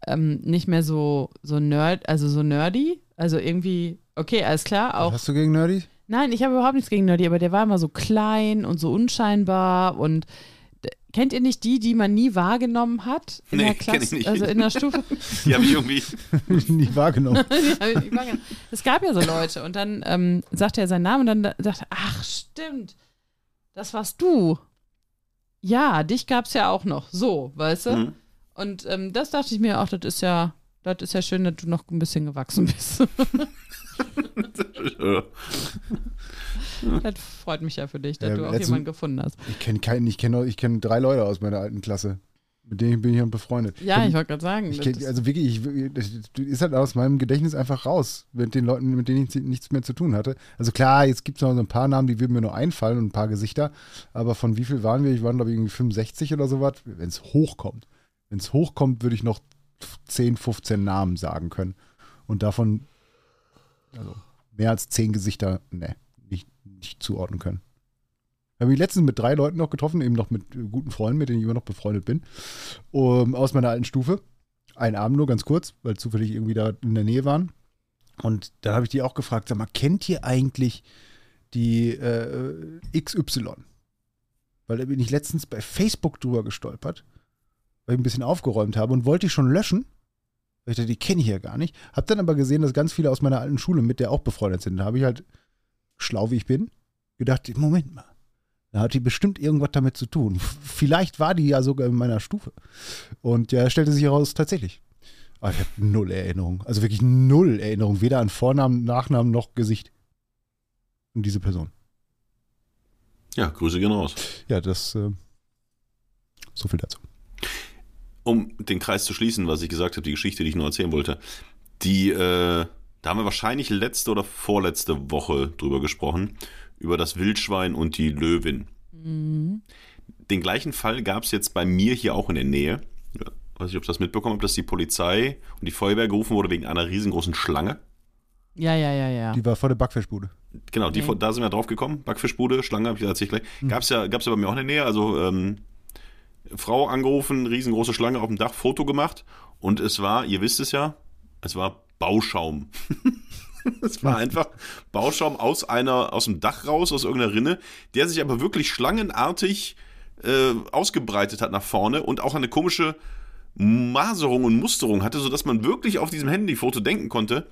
ähm, nicht mehr so, so nerd, also so nerdy. Also irgendwie, okay, alles klar, Was auch. hast du gegen Nerdy? Nein, ich habe überhaupt nichts gegen Nerdy, aber der war immer so klein und so unscheinbar und kennt ihr nicht die, die man nie wahrgenommen hat in Nee, der kenn ich Klasse, nicht. also in der Stufe? Die habe ich irgendwie. Nie wahrgenommen. Ich nicht wahrgenommen. es gab ja so Leute und dann ähm, sagte er seinen Namen und dann da- sagte er, ach stimmt, das warst du. Ja, dich gab es ja auch noch. So, weißt du? Mhm. Und ähm, das dachte ich mir auch, das ist ja, das ist ja schön, dass du noch ein bisschen gewachsen bist. Das freut mich ja für dich, dass Ja, du auch letzten- jemanden gefunden hast. Ich kenne keinen, ich kenne ich kenn drei Leute aus meiner alten Klasse. Mit denen bin ich ja befreundet. Ja, ich ich wollte gerade sagen. Ich kenn, also wirklich, ich, das ist halt aus meinem Gedächtnis einfach raus, mit den Leuten, mit denen ich nichts mehr zu tun hatte. Also klar, jetzt gibt es noch so ein paar Namen, die würden mir nur einfallen und ein paar Gesichter, aber von wie viel waren wir? Ich war, glaube ich, irgendwie 65 oder sowas, wenn es hochkommt. Wenn es hochkommt, würde ich noch 10, 15 Namen sagen können. Und davon, also mehr als 10 Gesichter, ne, nicht, zuordnen können. Ich habe mich letztens mit drei Leuten noch getroffen, eben noch mit guten Freunden, mit denen ich immer noch befreundet bin, um, aus meiner alten Stufe. Einen Abend nur ganz kurz, weil zufällig irgendwie da in der Nähe waren. Und da habe ich die auch gefragt, sag mal, kennt ihr eigentlich die äh, XY? Weil da bin ich letztens bei Facebook drüber gestolpert, weil ich ein bisschen aufgeräumt habe und wollte die schon löschen. Weil ich dachte, die kenne ich ja gar nicht. Hab dann aber gesehen, dass ganz viele aus meiner alten Schule mit der auch befreundet sind. Da habe ich halt, schlau wie ich bin, gedacht, Moment mal. Da hat die bestimmt irgendwas damit zu tun. Vielleicht war die ja sogar in meiner Stufe. Und ja, stellte sich heraus, tatsächlich. Aber ich habe null Erinnerung. Also wirklich null Erinnerung. Weder an Vornamen, Nachnamen noch Gesicht. Und diese Person. Ja, Grüße gehen raus. Ja, das. Äh, so viel dazu. Um den Kreis zu schließen, was ich gesagt habe, die Geschichte, die ich nur erzählen wollte, die, äh, da haben wir wahrscheinlich letzte oder vorletzte Woche drüber gesprochen, über das Wildschwein und die Löwin. Mhm. Den gleichen Fall gab es jetzt bei mir hier auch in der Nähe. Ja, weiß nicht, ob ihr das mitbekommen habt, dass die Polizei und die Feuerwehr gerufen wurde wegen einer riesengroßen Schlange. Ja, ja, ja, ja. Die war vor der Backfischbude. Genau, die, Nee. da sind wir drauf gekommen. Backfischbude, Schlange, habe ich erzählt gleich. Gab's ja, gab's ja bei mir auch in der Nähe. Also ähm, Frau angerufen, riesengroße Schlange auf dem Dach, Foto gemacht. Und es war, ihr wisst es ja, es war Bauschaum. es war einfach Bauschaum aus einer, aus dem Dach raus, aus irgendeiner Rinne, der sich aber wirklich schlangenartig äh, ausgebreitet hat nach vorne und auch eine komische Maserung und Musterung hatte, sodass man wirklich auf diesem Handyfoto denken konnte,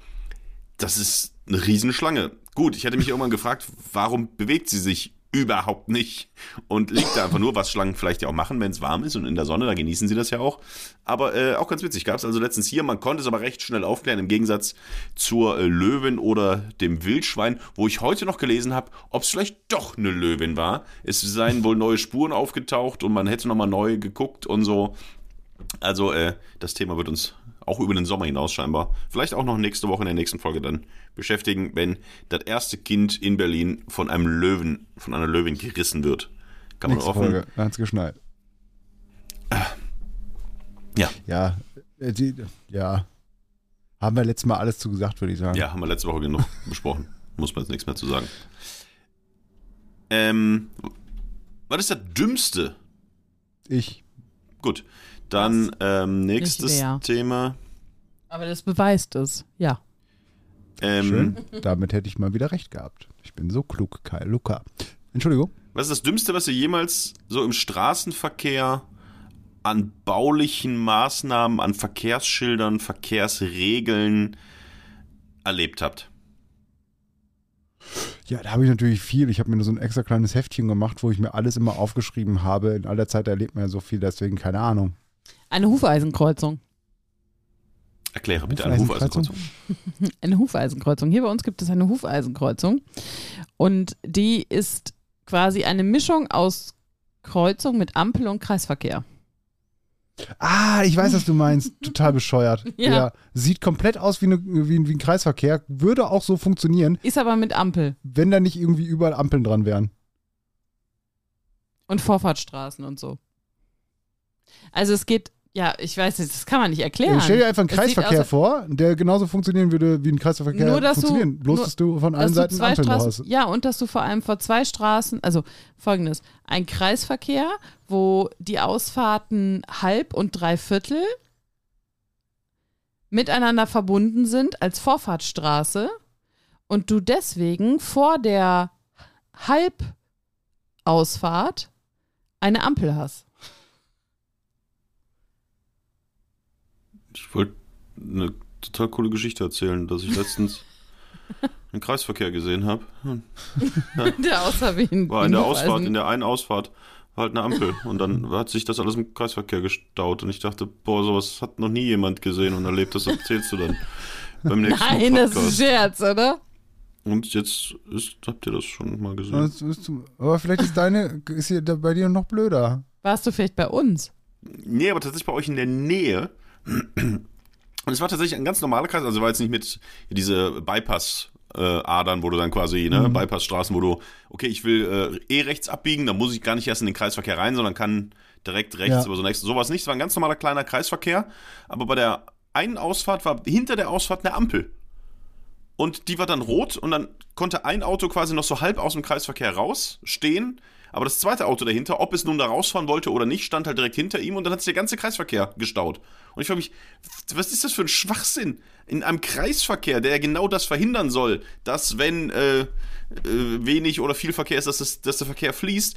das ist eine Riesenschlange. Gut, ich hätte mich irgendwann gefragt, warum bewegt sie sich überhaupt nicht und liegt da einfach nur, was Schlangen vielleicht ja auch machen, wenn es warm ist und in der Sonne, da genießen sie das ja auch. Aber äh, auch ganz witzig, gab es also letztens hier, man konnte es aber recht schnell aufklären, im Gegensatz zur äh, Löwin oder dem Wildschwein, wo ich heute noch gelesen habe, ob es vielleicht doch eine Löwin war. Es seien wohl neue Spuren aufgetaucht und man hätte nochmal neu geguckt und so. Also äh, das Thema wird uns auch über den Sommer hinaus scheinbar, vielleicht auch noch nächste Woche in der nächsten Folge dann beschäftigen, wenn das erste Kind in Berlin von einem Löwen, von einer Löwin gerissen wird. Kann man Nächste offen. Folge. Da hat's geschneit. Ja. Ja, äh, die, ja. Haben wir letztes Mal alles zu gesagt, würde ich sagen. Ja, haben wir letzte Woche genug besprochen. Muss man jetzt nichts mehr zu sagen. Ähm, was ist das Dümmste? Ich. Gut, dann ähm, nächstes. Thema. Aber das beweist es. Ja. Ähm, Schön. Damit hätte ich mal wieder recht gehabt. Ich bin so klug, Kai Luca. Entschuldigung. Was ist das Dümmste, was ihr jemals so im Straßenverkehr an baulichen Maßnahmen, an Verkehrsschildern, Verkehrsregeln erlebt habt? Ja, da habe ich natürlich viel. Ich habe mir nur so ein extra kleines Heftchen gemacht, wo ich mir alles immer aufgeschrieben habe. In aller Zeit erlebt man ja so viel, deswegen keine Ahnung. Eine Hufeisenkreuzung. Erkläre bitte eine Hufeisenkreuzung? Eine Hufeisenkreuzung. Hier bei uns gibt es eine Hufeisenkreuzung. Und die ist quasi eine Mischung aus Kreuzung mit Ampel und Kreisverkehr. Ah, ich weiß, was du meinst. Total bescheuert. Ja. Sieht komplett aus wie, eine, wie, ein- wie ein Kreisverkehr. Würde auch so funktionieren, Ist aber mit Ampel wenn da nicht irgendwie überall Ampeln dran wären. und Vorfahrtsstraßen und so. Also es geht Ja, ich weiß nicht, das kann man nicht erklären. Ja, stell dir einfach einen sieht Kreisverkehr vor, der genauso funktionieren würde, wie ein Kreisverkehr Nur, dass du- funktionieren. Bloß, nur- dass du von allen du Seiten zwei Ampeln Straßen, hast. ja, und dass du vor allem vor zwei Straßen, also folgendes, ein Kreisverkehr, wo die Ausfahrten halb und dreiviertel miteinander verbunden sind als Vorfahrtsstraße und du deswegen vor der Halbausfahrt eine Ampel hast. Ich wollte eine total coole Geschichte erzählen, dass ich letztens einen Kreisverkehr gesehen habe. Der aussah wie ein War in der. Ausfahrt, in der einen Ausfahrt war halt eine Ampel und dann hat sich das alles im Kreisverkehr gestaut und ich dachte, boah, sowas hat noch nie jemand gesehen und erlebt, das erzählst du dann beim nächsten Nein, das ist ein Podcast. Scherz, oder? Und jetzt ist, habt ihr das schon mal gesehen. Aber vielleicht ist deine, ist hier bei dir noch blöder. Warst du vielleicht bei uns? Nee, aber tatsächlich bei euch in der Nähe. Und es war tatsächlich ein ganz normaler Kreis, also war jetzt nicht mit diese Bypass-Adern, wo du dann quasi, ne, Bypassstraßen, wo du, okay, ich will äh, eh rechts abbiegen, dann muss ich gar nicht erst in den Kreisverkehr rein, sondern kann direkt rechts Ja. über so nächsten. Sowas nicht, es war ein ganz normaler kleiner Kreisverkehr, aber bei der einen Ausfahrt war hinter der Ausfahrt eine Ampel. Und die war dann rot und dann konnte ein Auto quasi noch so halb aus dem Kreisverkehr rausstehen. Aber das zweite Auto dahinter, ob es nun da rausfahren wollte oder nicht, stand halt direkt hinter ihm und dann hat sich der ganze Kreisverkehr gestaut. Und ich frage mich, was ist das für ein Schwachsinn? In einem Kreisverkehr, der genau das verhindern soll, dass wenn äh, äh, wenig oder viel Verkehr ist, dass, das, dass der Verkehr fließt,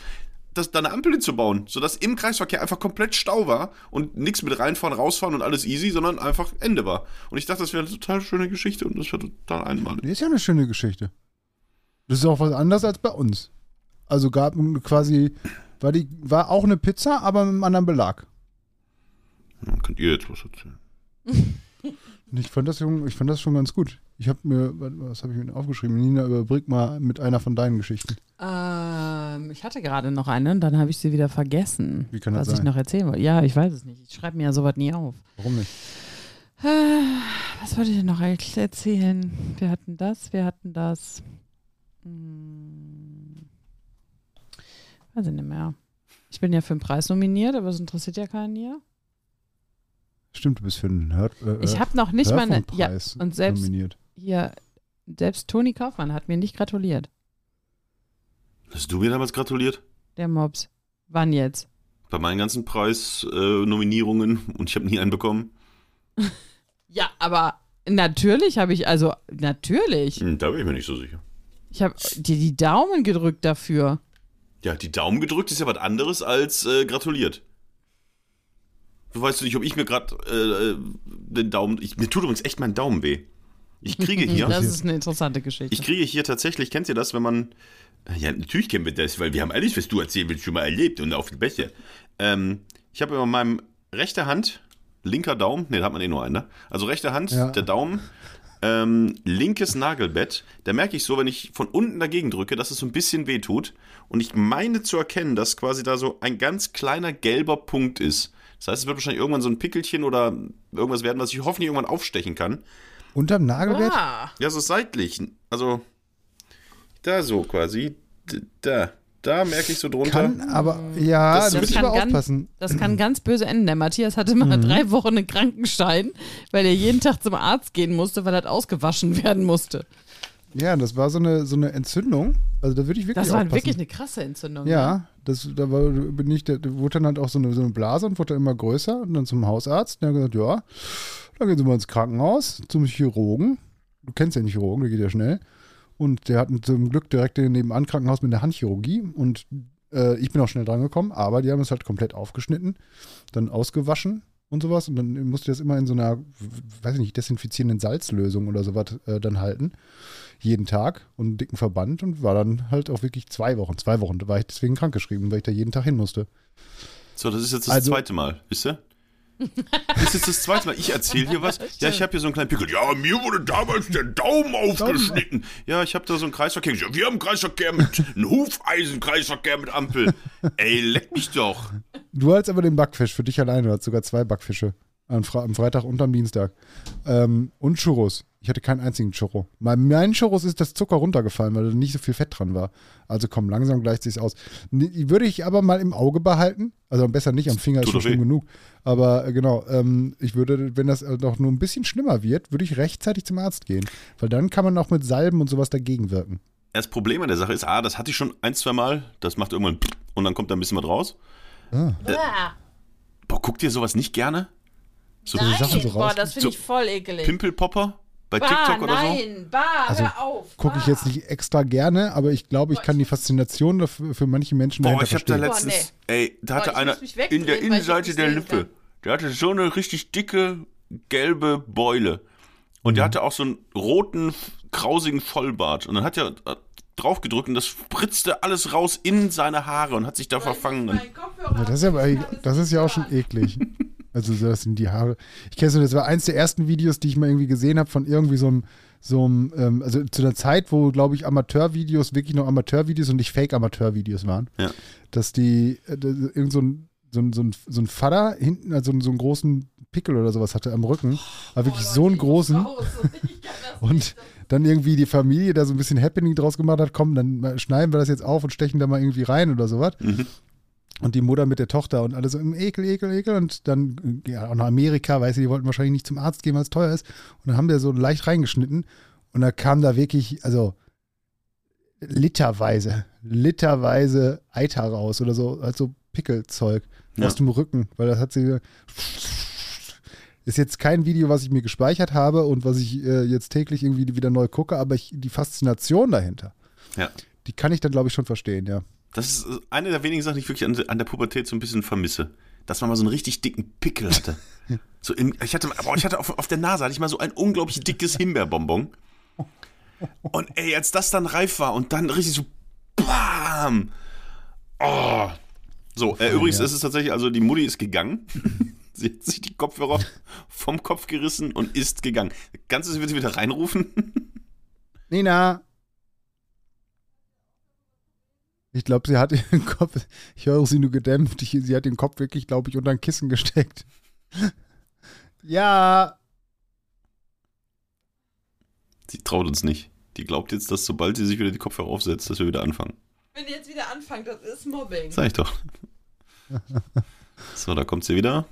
das, da eine Ampel hinzubauen, sodass im Kreisverkehr einfach komplett Stau war und nichts mit reinfahren, rausfahren und alles easy, sondern einfach Ende war. Und ich dachte, das wäre eine total schöne Geschichte und das wäre total einmalig. Das ist ja eine schöne Geschichte. Das ist auch was anderes als bei uns. Also gab quasi, war, die, war auch eine Pizza, aber mit einem anderen Belag. Dann könnt ihr jetzt was erzählen. Ich fand das, schon- ich fand das schon ganz gut. Ich habe mir, was habe ich mir aufgeschrieben? Nina, überbrück mal mit einer von deinen Geschichten. Ähm, ich hatte gerade noch eine und dann habe ich sie wieder vergessen. Wie kann das was ich sein? noch erzählen wollte. Ja, ich weiß es nicht. Ich schreibe mir ja sowas nie auf. Warum nicht? Äh, Was wollte ich denn noch eigentlich erzählen? Wir hatten das, wir hatten das. Hm. Ich nicht mehr. Ich bin ja für den Preis nominiert, aber es interessiert ja keinen hier. Stimmt, du bist für einen Hör, äh, Ich habe noch nicht mal. Ja, und selbst nominiert. hier, selbst Toni Kaufmann hat mir nicht gratuliert. Hast du mir damals gratuliert? Der Mops. Wann jetzt? Bei meinen ganzen Preisnominierungen äh, und ich habe nie einen bekommen. Ja, aber natürlich habe ich, also natürlich. Hm, Da bin ich mir nicht so sicher. Ich habe dir die Daumen gedrückt dafür. Ja, die Daumen gedrückt ist ja was anderes als äh, gratuliert. Du weißt nicht, ob ich mir gerade äh, den Daumen. Ich, mir tut übrigens echt mein Daumen weh. Ich kriege hier. Das ist eine interessante Geschichte. Ich kriege hier tatsächlich, kennt ihr das, wenn man. Ja, natürlich kennen wir das, weil wir haben alles, was du erzählen willst, schon mal erlebt und auf die Bäche. Ähm, ich habe in meinem rechter Hand, linker Daumen, ne, da hat man eh nur einen, ne? Also rechte Hand, Ja. der Daumen, ähm, linkes Nagelbett. Da merke ich so, wenn ich von unten dagegen drücke, dass es so ein bisschen weh tut. Und ich meine zu erkennen, dass quasi da so ein ganz kleiner gelber Punkt ist. Das heißt, es wird wahrscheinlich irgendwann so ein Pickelchen oder irgendwas werden, was ich hoffentlich irgendwann aufstechen kann. Unterm Nagelbett? ah, Ja, so seitlich. Also da so quasi. Da. Da merke ich so drunter. Kann, aber ja, Das da muss ich kann aber ganz- aufpassen. das kann ganz böse enden. Der Matthias hatte mal drei Wochen einen Krankenschein, weil er jeden Tag zum Arzt gehen musste, weil er ausgewaschen werden musste. Ja, das war so eine, so eine Entzündung. Also da würde ich wirklich Das war aufpassen. wirklich eine krasse Entzündung. ne? Ja, das, da war, bin ich, da wurde dann halt auch so eine, so eine Blase und wurde dann immer größer und dann zum Hausarzt. Und der hat gesagt, ja, dann gehen Sie mal ins Krankenhaus zum Chirurgen. Du kennst ja den Chirurgen, der geht ja schnell. Und der hat zum Glück direkt nebenan Krankenhaus mit der Handchirurgie und äh, ich bin auch schnell dran gekommen, aber die haben es halt komplett aufgeschnitten, dann ausgewaschen und sowas und dann musste ich das immer in so einer, weiß ich nicht, desinfizierenden Salzlösung oder sowas äh, dann halten. Jeden Tag und einen dicken Verband und war dann halt auch wirklich zwei Wochen. Zwei Wochen war ich deswegen krankgeschrieben, weil ich da jeden Tag hin musste. So, das ist jetzt das Also- zweite Mal, wisst ihr? Das ist jetzt das zweite Mal. Ich erzähle hier was. Ja, ich habe hier so einen kleinen Pickel. Ja, mir wurde damals der Daumen aufgeschnitten. Ja, ich habe da so einen Kreisverkehr. Ja, wir haben einen Kreisverkehr mit einem Hufeisen-Kreisverkehr mit Ampel. Ey, leck mich doch. Du hattest aber den Backfisch für dich alleine. Du hattest sogar zwei Backfische. Am, Fre am Freitag und am Dienstag. Ähm, und Churros. Ich hatte keinen einzigen Churro. Bei meinen Churros ist das Zucker runtergefallen, weil da nicht so viel Fett dran war. Also komm, langsam gleicht sich's aus. Würde ich aber mal im Auge behalten. Also besser nicht am Finger, ist schon doch schlimm genug. Aber äh, genau, ähm, ich würde, wenn das äh, noch nur ein bisschen schlimmer wird, würde ich rechtzeitig zum Arzt gehen. Weil dann kann man auch mit Salben und sowas dagegen wirken. Das Problem an der Sache ist, ah, das hatte ich schon ein, zwei Mal. Das macht irgendwann und dann kommt da ein bisschen was raus. Ah. Ah, Boah, guckt ihr sowas nicht gerne? So Nein. Sachen so boah, raus- das finde so ich voll ekelig. Pimpelpopper bei bah, TikTok oder so? nein, bah, Also, hör auf. Gucke ich jetzt nicht extra gerne, aber ich glaube, ich kann die Faszination dafür, für manche Menschen Boah, ich hab da letztens, Boah, ey, da hatte ich einer in der weil Innenseite der Lippe, kann. der hatte so eine richtig dicke, gelbe Beule. Und der hatte auch so einen roten, krausigen Vollbart. Und dann hat er äh, draufgedrückt und das spritzte alles raus in seine Haare und hat sich da verfangen. Mein Kopfhörer Ja, das ist ja, aber, das ist ja auch schon eklig. Also so, das sind die Haare. Ich kenne so, das war eins der ersten Videos, die ich mal irgendwie gesehen habe von irgendwie so einem, so einem, ähm, also zu einer Zeit, wo, glaube ich, Amateurvideos wirklich noch Amateurvideos und nicht Fake-Amateurvideos waren. Ja. Dass die, äh, das- irgend so ein, so ein, so ein, so ein Vater hinten, also so einen großen Pickel oder sowas hatte am Rücken, war wirklich so einen großen. Und dann irgendwie die Familie da so ein bisschen Happening draus gemacht hat, komm, dann schneiden wir das jetzt auf und stechen da mal irgendwie rein oder sowas. Mhm. Und die Mutter mit der Tochter und alle so im Ekel, Ekel, Ekel. Und dann, äh, ja, auch nach Amerika, weißt du, die wollten wahrscheinlich nicht zum Arzt gehen, weil es teuer ist. Und dann haben wir so leicht reingeschnitten. Und da kam da wirklich, also literweise, literweise Eiter raus oder so, also Pickelzeug Ja. aus dem Rücken, weil das hat sie. Ist jetzt kein Video, was ich mir gespeichert habe und was ich äh, jetzt täglich irgendwie wieder neu gucke, aber ich, die Faszination dahinter, Ja. die kann ich dann, glaube ich, schon verstehen, ja. Das ist äh, eine der wenigen Sachen, die ich wirklich an, an der Pubertät so ein bisschen vermisse. Dass man mal so einen richtig dicken Pickel hatte. So im, ich hatte, boah, ich hatte auf, auf der Nase hatte ich mal so ein unglaublich dickes Himbeerbonbon. Und ey, als das dann reif war und dann richtig so BAM! Oh. So, äh, übrigens ja. ist es tatsächlich, also die Mutti ist gegangen. Sie hat sich die Kopfhörer vom Kopf gerissen und ist gegangen. Kannst du sie bitte wieder reinrufen? Nina! Ich glaube, sie hat ihren Kopf, ich höre sie nur gedämpft, ich, sie hat den Kopf wirklich, glaube ich, unter ein Kissen gesteckt. ja! Sie traut uns nicht. Die glaubt jetzt, dass sobald sie sich wieder die Kopfhörer aufsetzt, dass wir wieder anfangen. Wenn ihr jetzt wieder anfangt, das ist Mobbing. Sag ich doch. So, da kommt sie wieder.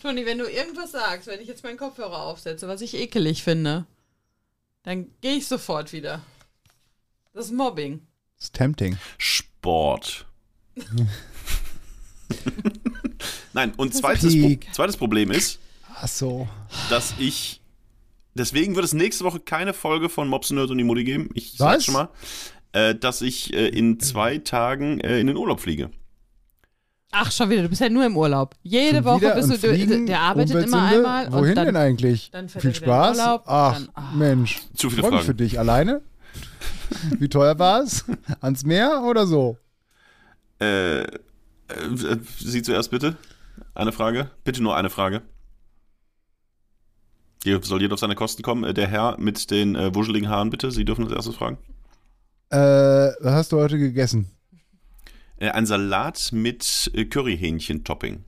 Toni, wenn du irgendwas sagst, wenn ich jetzt meinen Kopfhörer aufsetze, was ich ekelig finde, dann gehe ich sofort wieder. Das ist Mobbing. Das ist tempting. Sport. Nein, und zweites. Pro zweites Problem ist, Ach so. dass ich. Deswegen wird es nächste Woche keine Folge von Mobs Nerd und die Mutti geben. Ich sag's Was? schon mal. Äh, dass ich äh, in zwei Tagen äh, in den Urlaub fliege. Ach, schon wieder, du bist ja nur im Urlaub. Jede Schon Woche bist du, fliegen, der arbeitet immer einmal Wohin und dann, denn eigentlich? Viel Spaß? Urlaub Ach, dann- ah. Mensch. Zu viele Freu mich Fragen. für dich. Alleine? Wie teuer war es? Ans Meer oder so? Äh, äh, Sie zuerst bitte. Eine Frage. Bitte nur eine Frage. Hier soll jeder auf seine Kosten kommen. Äh, Der Herr mit den äh, wuscheligen Haaren, bitte. Sie dürfen als erstes fragen. Äh, was hast du heute gegessen? Äh, ein Salat mit äh, Curryhähnchen-Topping.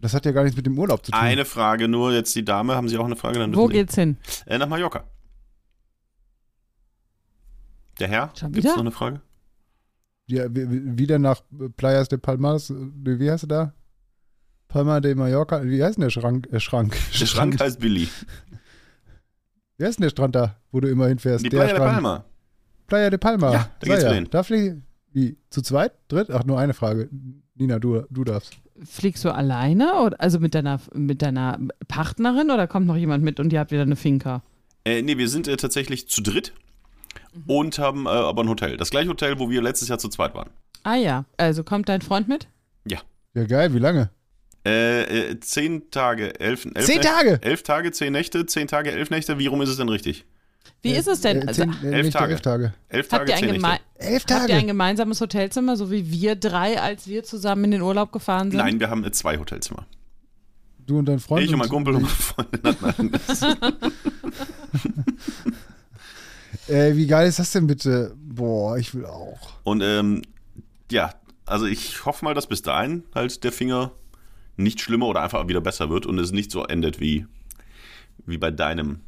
Das hat ja gar nichts mit dem Urlaub zu tun. Eine Frage nur. Jetzt die Dame. Haben Sie auch eine Frage? Dann Wo Sie. geht's hin? Äh, nach Mallorca. Der Herr? Gibt's wieder? noch eine Frage? Ja, wi- wi- wieder nach Playas de Palmas, wie heißt er da? Palma de Mallorca, wie heißt denn der Schrank? Äh, Schrank. Der Schrank heißt Billy. Wie heißt denn der Strand da, wo du immer hinfährst? Die der Playa de Strand. Palma. Playa de Palma. Ja, da Sei geht's ja. hin. Da Wie? Zu zweit? Dritt? Ach, nur eine Frage. Nina, du, du darfst. Fliegst du alleine oder also mit deiner mit deiner Partnerin oder kommt noch jemand mit und ihr habt wieder eine Finca? Äh, nee, wir sind äh, tatsächlich zu dritt Mhm. und haben äh, aber ein Hotel. Das gleiche Hotel, wo wir letztes Jahr zu zweit waren. Ah ja, also kommt dein Freund mit? Ja. Ja, geil. Wie lange? Äh, äh, zehn Tage, elf, elf Zehn Nächte- Tage? Elf Tage, zehn Nächte, zehn Tage, elf Nächte. Wie rum ist es denn richtig? Wie ist es denn? Äh, Also, zehn, äh, elf nicht Tage. Elf Tage. Elf habt, Tage, ihr ein zehn geme Nächte. Elf habt ihr ein Tage. gemeinsames Hotelzimmer, so wie wir drei, als wir zusammen in den Urlaub gefahren sind? Nein, wir haben äh, zwei Hotelzimmer. Du und dein Freund. ich und mein Kumpel und meine Freundin. Äh, wie geil ist das denn bitte? Boah, ich will auch. Und ähm, ja, also ich hoffe mal, dass bis dahin halt der Finger nicht schlimmer oder einfach wieder besser wird und es nicht so endet wie, wie bei deinem.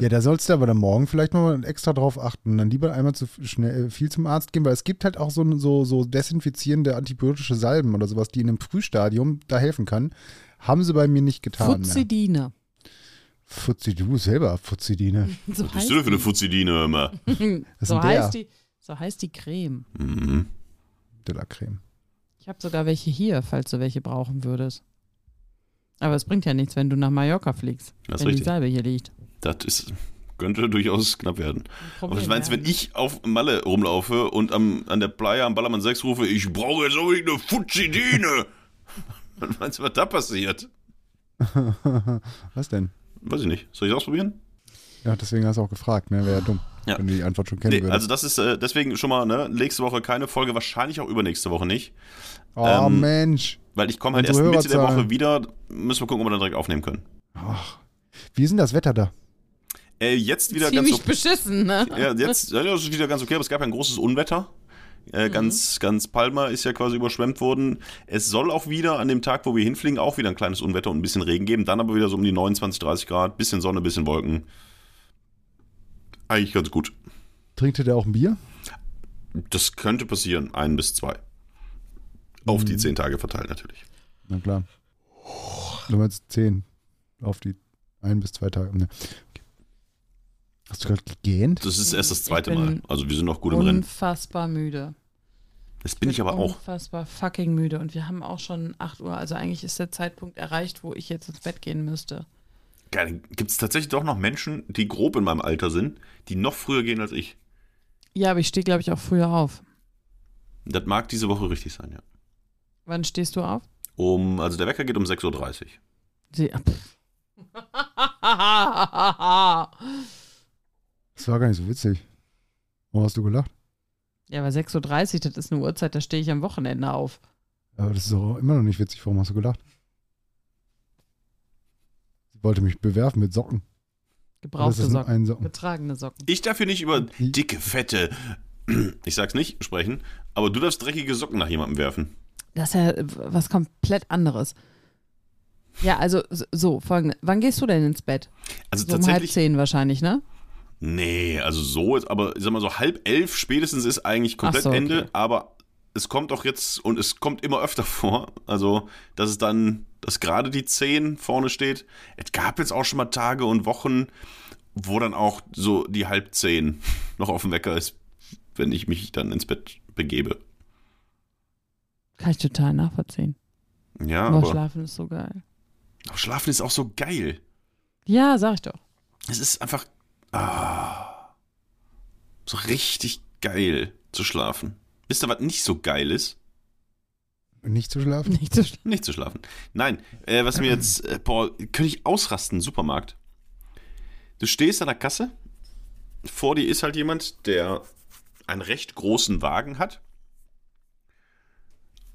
Ja, da sollst du aber dann morgen vielleicht mal extra drauf achten. Dann lieber einmal zu schnell äh, viel zum Arzt gehen, weil es gibt halt auch so, so, so desinfizierende antibiotische Salben oder sowas, die in einem Frühstadium da helfen kann. Haben sie bei mir nicht getan. mehr. Fuzidine. Fuzzi, du selber Fuzidine. So Was bist du denn für eine Fuzidine immer? So, heißt die, so heißt die Creme. Mhm. de la Creme. Ich habe sogar welche hier, falls du welche brauchen würdest. Aber es bringt ja nichts, wenn du nach Mallorca fliegst, Das ist wenn die richtig. Salbe hier liegt. Das ist, könnte durchaus knapp werden. Aber Problem was meinst du, wenn ich auf Malle rumlaufe und am, an der Playa am Ballermann 6 rufe, ich brauche jetzt unbedingt eine Fuzidine? was meinst du, was da passiert? Was denn? Weiß ich nicht. Soll ich ausprobieren? Ja, deswegen hast du auch gefragt, ne? Wäre ja dumm, Ja. wenn du die Antwort schon kennen Nee, würdest. also das ist äh, deswegen schon mal, ne, nächste Woche keine Folge, wahrscheinlich auch übernächste Woche nicht. oh ähm, Mensch. Weil ich komme halt erst Mitte der. Woche wieder. Müssen wir gucken, ob wir dann direkt aufnehmen können. Ach. Wie ist denn das Wetter da? Äh, jetzt wieder Ziemlich ganz beschissen, ne? okay. Ja, jetzt ja, das ist wieder ganz okay, aber es gab ja ein großes Unwetter. Äh, ganz, ganz Palma ist ja quasi überschwemmt worden. Es soll auch wieder an dem Tag, wo wir hinfliegen, auch wieder ein kleines Unwetter und ein bisschen Regen geben. Dann aber wieder so um die 29, 30 Grad. Bisschen Sonne, bisschen Wolken. Eigentlich ganz gut. Trinkt ihr da auch ein Bier? Das könnte passieren. Ein bis zwei. Auf die zehn Tage verteilt natürlich. Na klar. Du meinst zehn auf die ein bis zwei Tage. Ne. Hast du gerade gegähnt? Das ist erst das zweite Mal. Also wir sind noch gut im Rennen. Unfassbar müde. Das bin ich aber auch. Unfassbar fucking müde. Und wir haben auch schon 8 Uhr. Also eigentlich ist der Zeitpunkt erreicht, wo ich jetzt ins Bett gehen müsste. Gibt es tatsächlich doch noch Menschen, die grob in meinem Alter sind, die noch früher gehen als ich? Ja, aber ich stehe, glaube ich, auch früher auf. Das mag diese Woche richtig sein, ja. Wann stehst du auf? Um, also der Wecker geht um 6.30 Uhr. Sie. Das war gar nicht so witzig. Warum hast du gelacht? ja, aber 6.30 Uhr, das ist eine Uhrzeit, da stehe ich am Wochenende auf. Aber das ist auch immer noch nicht witzig. Warum hast du gelacht? Sie wollte mich bewerfen mit Socken. Gebrauchte Socken. Socken. Getragene Socken. Ich darf hier nicht über dicke, fette, ich sag's nicht, sprechen, aber du darfst dreckige Socken nach jemandem werfen. Das ist ja was komplett anderes. Ja, also so- folgende. Wann gehst du denn ins Bett? Also So um halb zehn wahrscheinlich, ne? Nee, also so, ist, aber ich sag mal so halb elf spätestens ist eigentlich komplett so, okay. Ende, aber es kommt auch jetzt und es kommt immer öfter vor, also dass es dann, dass gerade die 10 vorne steht. Es gab jetzt auch schon mal Tage und Wochen, wo dann auch so die halb zehn noch auf dem Wecker ist, wenn ich mich dann ins Bett begebe. Kann ich total nachvollziehen. Ja, Aber aber Schlafen ist so geil. aber Schlafen ist auch so geil. Ja, sag ich doch. Es ist einfach ah, so richtig geil zu schlafen. Wisst ihr, was nicht so geil ist? Nicht zu schlafen? Nicht so schlimm. Nicht zu schlafen. Nein, äh, was mir jetzt, äh, boah, könnte ich ausrasten, Supermarkt. Du stehst an der Kasse, vor dir ist halt jemand, der einen recht großen Wagen hat.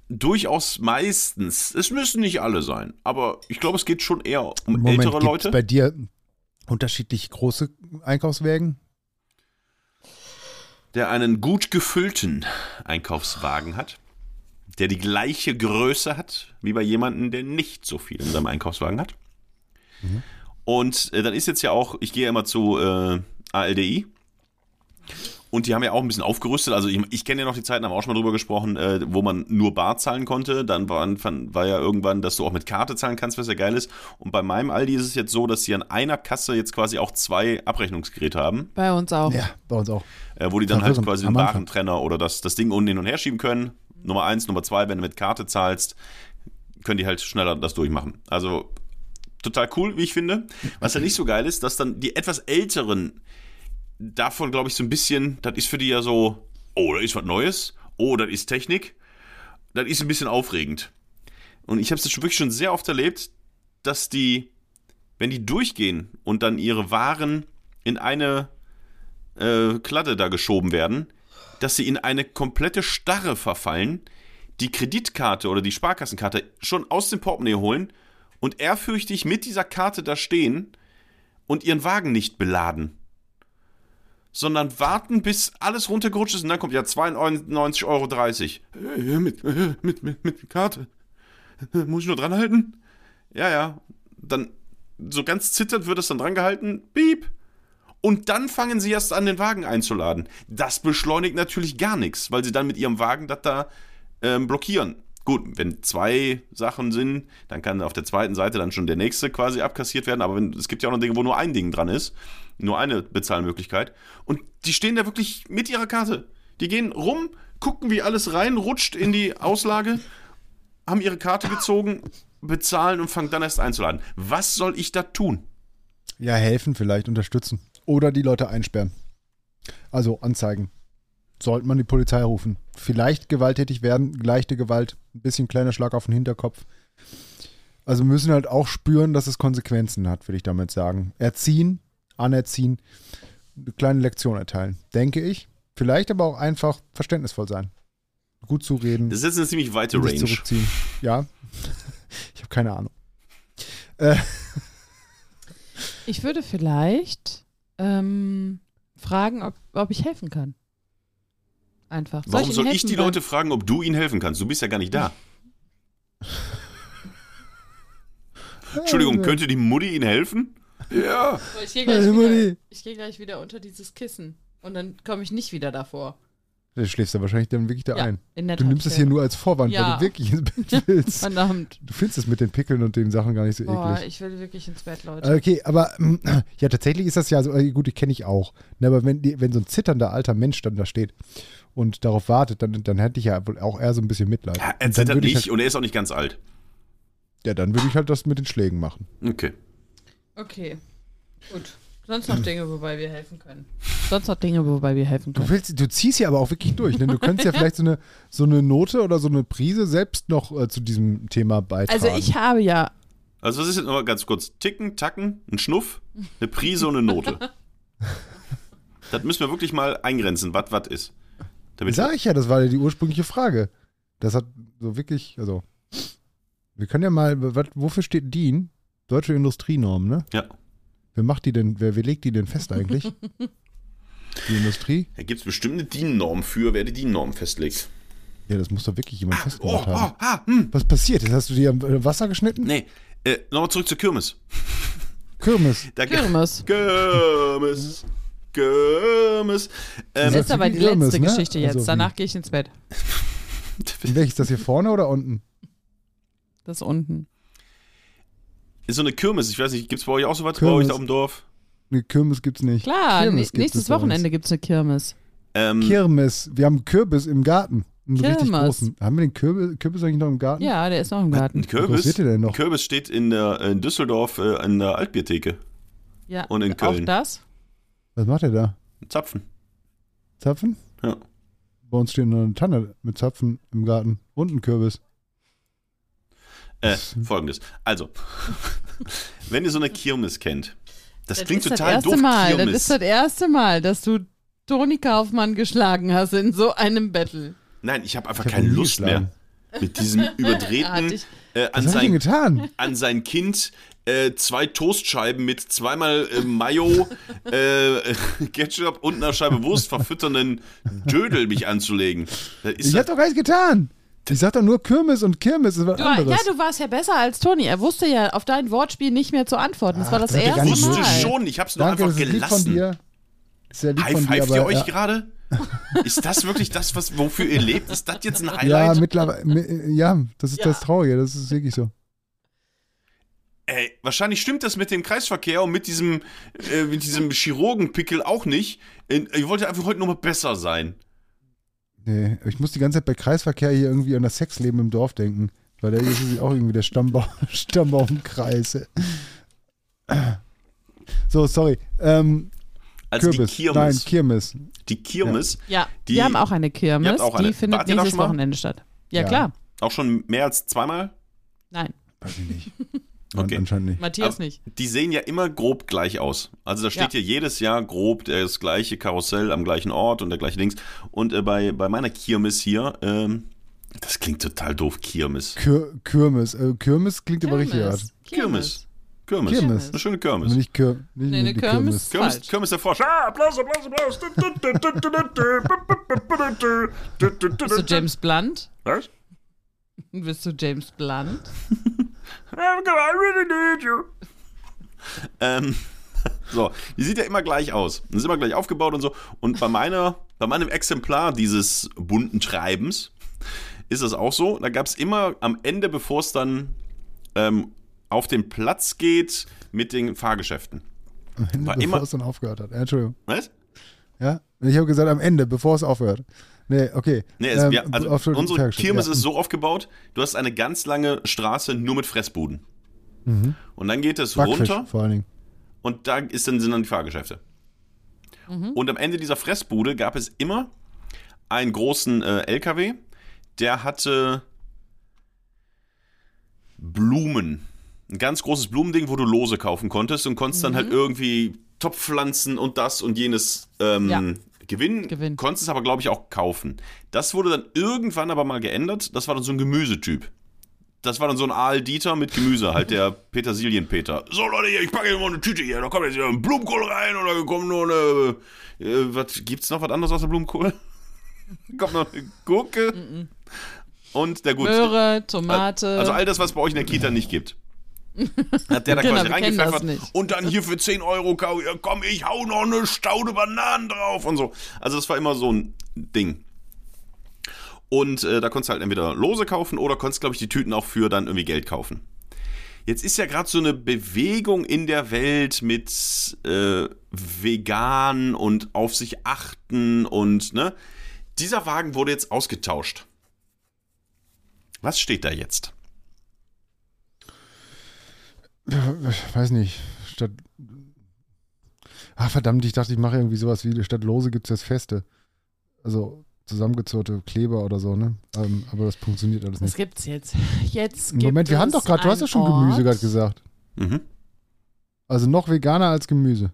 Durchaus meistens, es müssen nicht alle sein, aber ich glaube, es geht schon eher um Moment, ältere gibt's Leute. bei dir unterschiedlich große Einkaufswägen? der einen gut gefüllten Einkaufswagen hat, der die gleiche Größe hat wie bei jemandem, der nicht so viel in seinem Einkaufswagen hat. Und äh, dann ist jetzt ja auch, ich gehe ja immer zu äh, ALDI und die haben ja auch ein bisschen aufgerüstet. Also ich, ich kenne ja noch die Zeiten, haben wir auch schon mal drüber gesprochen, äh, wo man nur Bar zahlen konnte. Dann war, war ja irgendwann, dass du auch mit Karte zahlen kannst, was ja geil ist. Und bei meinem Aldi ist es jetzt so, dass sie an einer Kasse jetzt quasi auch zwei Abrechnungsgeräte haben Bei uns auch. Ja, bei uns auch. äh, wo die dann halt quasi den. Warentrenner oder das, das Ding unten hin und her schieben können. Nummer eins, Nummer zwei, wenn du mit Karte zahlst, können die halt schneller das durchmachen. Also total cool, wie ich finde. Was ja nicht so geil ist, dass dann die etwas älteren davon, glaube ich, so ein bisschen, das ist für die ja so, oh, da ist was Neues, oh, das ist Technik. Das ist ein bisschen aufregend. Und ich habe es wirklich schon sehr oft erlebt, dass die, wenn die durchgehen und dann ihre Waren in eine äh, Kladde da geschoben werden, dass sie in eine komplette Starre verfallen, die Kreditkarte oder die Sparkassenkarte schon aus dem Portemonnaie holen und ehrfürchtig mit dieser Karte da stehen und ihren Wagen nicht beladen. Sondern warten, bis alles runtergerutscht ist und dann kommt ja 92,30 Euro. Mit, mit, mit, mit Karte. Muss ich nur dran halten? Ja, ja. Dann so ganz zitternd wird es dann dran gehalten, piep. Und dann fangen sie erst an, den Wagen einzuladen. Das beschleunigt natürlich gar nichts, weil sie dann mit ihrem Wagen das da ähm, blockieren. Gut, wenn zwei Sachen sind, dann kann auf der zweiten Seite dann schon der nächste quasi abkassiert werden. Aber wenn, es gibt ja auch noch Dinge, wo nur ein Ding dran ist, nur eine Bezahlmöglichkeit. Und die stehen da wirklich mit ihrer Karte. Die gehen rum, gucken, wie alles reinrutscht in die Auslage, haben ihre Karte gezogen, bezahlen und fangen dann erst einzuladen. Was soll ich da tun? Ja, helfen vielleicht, unterstützen. Oder die Leute einsperren. Also anzeigen. Sollte man die Polizei rufen. Vielleicht gewalttätig werden, leichte Gewalt, ein bisschen kleiner Schlag auf den Hinterkopf. Also müssen halt auch spüren, dass es Konsequenzen hat, würde ich damit sagen. Erziehen, anerziehen, eine kleine Lektion erteilen, denke ich. Vielleicht aber auch einfach verständnisvoll sein. Gut zureden. Das ist jetzt eine ziemlich weite Range. zurückziehen. Ja. Ich habe keine Ahnung. Äh, Ich würde vielleicht ähm, fragen, ob, ob ich helfen kann. Einfach. Warum soll ich helfen die beim- Leute fragen, ob du ihnen helfen kannst? Du bist ja gar nicht da. Entschuldigung, könnte die Mutti ihnen helfen? Ja. Ich gehe gleich, Hey, wieder- ich geh gleich wieder unter dieses Kissen. Und dann komme ich nicht wieder davor. Da schläfst du wahrscheinlich dann wirklich da Ja, ein. in der Du Tat, nimmst es ja. hier nur als Vorwand, weil Ja. du wirklich ins Bett willst. Verdammt. Du findest es mit den Pickeln und den Sachen gar nicht so Boah, eklig. ich will wirklich ins Bett, Leute. Okay, aber ähm, ja, tatsächlich ist das ja so, äh, gut, die kenne ich auch. Ne, aber wenn, die, wenn so ein zitternder alter Mensch dann da steht und darauf wartet, dann, dann hätte ich ja wohl auch eher so ein bisschen Mitleid. ja er dann zittert würde ich nicht Halt, und er ist auch nicht ganz alt. ja, dann würde ich halt das mit den Schlägen machen. Okay. Okay, gut. Sonst noch Dinge, wobei wir helfen können. Sonst noch Dinge, wobei wir helfen Du, können. willst, du ziehst ja aber auch wirklich durch. Ne? Du könntest ja vielleicht so eine, so eine Note oder so eine Prise selbst noch äh, zu diesem Thema beitragen. Also ich habe ja, Also was ist jetzt nochmal ganz kurz? Ticken, Tacken, ein Schnuff, eine Prise und eine Note. das müssen wir wirklich mal eingrenzen, was was ist. Damit Sag ich ja, das war ja die ursprüngliche Frage. Das hat so wirklich, also. Wir können ja mal, wat, wofür steht DIN? Deutsche Industrienorm, ne? Ja. Wer macht die denn, wer, wer legt die denn fest eigentlich? die Industrie? Da gibt es bestimmt eine DIN-Norm für, wer die DIN-Norm festlegt. Ja, das muss doch wirklich jemand Oh, festgemacht oh, haben. ah, hm. Was passiert? Jetzt hast du dir am äh, Wasser geschnitten? Nee, äh, nochmal zurück zur Kirmes. Kirmes. Da Kirmes. Kirmes. Kirmes. Das Ähm, Ja. ist aber die Kirmes, letzte ne? Geschichte jetzt. Also Danach gehe ich ins Bett. Welches das hier vorne oder unten? Das unten. Ist so eine Kirmes, ich weiß nicht, gibt es bei euch auch sowas bei euch da auf dem Dorf? Ne, Kirmes gibt's nicht. Klar, Kirmes nä- gibt nächstes es bei uns. Wochenende gibt es eine Kirmes. Ähm, Kirmes. Wir haben einen Kürbis im Garten. Einen richtig Kirmes. großen. Haben wir den Kürbis, Kürbis eigentlich noch im Garten? Ja, der ist noch im Garten. ein groß Kürbis, der denn noch? Kürbis steht in, der, in Düsseldorf äh, in der Altbiertheke. Ja, Und in auch Köln. das? Was macht er da? Zapfen. Zapfen? Ja. Bei uns steht noch eine Tanne mit Zapfen im Garten und ein Kürbis. Äh, folgendes. Also, wenn ihr so eine Kirmes kennt, das, Das klingt ist total das doof. Mal. Das ist das erste Mal, dass du Toni Kaufmann geschlagen hast in so einem Battle. Nein, ich habe einfach Ich hab keine Lust geschlagen. mehr. Mit diesem überdrehten, äh, an, sein, getan? an sein Kind äh, zwei Toastscheiben mit zweimal äh, Mayo, äh, Ketchup und einer Scheibe Wurst verfütternden Dödel mich anzulegen. Das ist Ich hab doch gar nichts getan. Ich sag doch nur Kirmes und Kirmes ist was Du, anderes. ja, du warst ja besser als Toni. Er wusste ja auf dein Wortspiel nicht mehr zu antworten. Das Ach, war das das hat er gar ich erste wusste Mal. schon, ich habe es nur Danke, einfach das ist lieb von gelassen. dir. Ist sehr lieb von dir, aber, ihr euch ja, gerade? Ist das wirklich das, was, wofür ihr lebt? Ist das jetzt ein Ja, Highlight? mittlerweile, mi- ja, das ist Ja. das Traurige, das ist wirklich so. Ey, wahrscheinlich stimmt das mit dem Kreisverkehr und mit diesem, äh, mit diesem Chirurgenpickel auch nicht. Ich wollte einfach heute nur mal besser sein. Nee, ich muss die ganze Zeit bei Kreisverkehr hier irgendwie an das Sexleben im Dorf denken. Weil da ist es auch irgendwie der Stammbaum, Stammbaumkreis. So, sorry. Ähm, Also Kürbis. die Kirmes. Nein, Kirmes. die Kirmes, Ja, Die- wir haben auch eine Kirmes. Auch eine. Die findet Wart nächstes? Wochenende statt. Ja, Ja. klar. auch schon mehr als zweimal. Nein, Weiß ich nicht. Okay. Anscheinend nicht. Matthias Aber nicht. Die sehen ja immer grob gleich aus. Also da steht ja, jedes Jahr grob das gleiche Karussell am gleichen Ort und der gleiche Dings. Und äh, bei, bei meiner Kirmes hier, ähm, das klingt total doof, Kirmes. Kür Kirmes. Äh, Kirmes klingt aber richtig hart. Kirmes. Kirmes. Kirmes. Eine schöne Kirmes. nicht Kür nicht Nee, eine Kirmes. Kirmes, falsch. Kirmes der Frosch. Ah, Applaus, Applaus, Applaus. Bist du James Blunt? Was? Bist du James Blunt? I really need you. Ähm, so, die sieht ja immer gleich aus. Und ist immer gleich aufgebaut und so. Und bei meiner, bei meinem Exemplar dieses bunten Treibens ist das auch so. Da gab es immer am Ende, bevor es dann ähm, auf den Platz geht mit den Fahrgeschäften. Am Ende, War bevor immer- es dann aufgehört hat. Ja, Entschuldigung. Was? Ja? Ich habe gesagt am Ende, bevor es aufhört. Nee, okay. Nee, es, Ähm, wir, also unsere Kirmes ja. ist so aufgebaut, du hast eine ganz lange Straße nur mit Fressbuden. Und dann geht es Mhm. Backfisch runter vor allen Dingen. und da ist dann, sind dann die Fahrgeschäfte. Und am Ende dieser Fressbude gab es immer einen großen äh, LKW, der hatte Blumen. Ein ganz großes Blumending, wo du Lose kaufen konntest und konntest dann halt irgendwie Topfpflanzen und das und jenes ähm, Ja. Gewinnen. Gewinnen. Konntest es aber, glaube ich, auch kaufen. Das wurde dann irgendwann aber mal geändert. Das war dann so ein Gemüsetyp. Das war dann so ein Aal Dieter mit Gemüse, halt der Petersilien-Peter. So Leute, hier, ich packe hier mal eine Tüte hier, da kommt jetzt hier ein Blumenkohl rein oder kommt noch eine. Äh, was, gibt's noch was anderes außer Blumenkohl? kommt noch eine Gurke. Und der gut. Möhre, Tomate. Also all das, was bei euch in der Kita nicht gibt. Hat der da Genau, quasi reingepfeffert. Und dann hier für 10 Euro, komm, ich hau noch eine Staude Bananen drauf und so. Also das war immer so ein Ding. Und äh, da konntest du halt entweder Lose kaufen oder konntest, glaube ich, die Tüten auch für dann irgendwie Geld kaufen. Jetzt ist ja gerade so eine Bewegung in der Welt mit äh, vegan und auf sich achten und ne. Dieser Wagen wurde jetzt ausgetauscht. Was steht da jetzt? Ich weiß nicht. Statt. Ach, verdammt, ich dachte, ich mache irgendwie sowas wie, statt Lose gibt es jetzt Feste. Also zusammengezurrte Kleber oder so, ne? Ähm, aber das funktioniert alles nicht. gibt's jetzt? Jetzt gibt Moment, wir haben doch gerade, du hast ja schon Gemüse Ort. gerade gesagt. Mhm. Also noch veganer als Gemüse.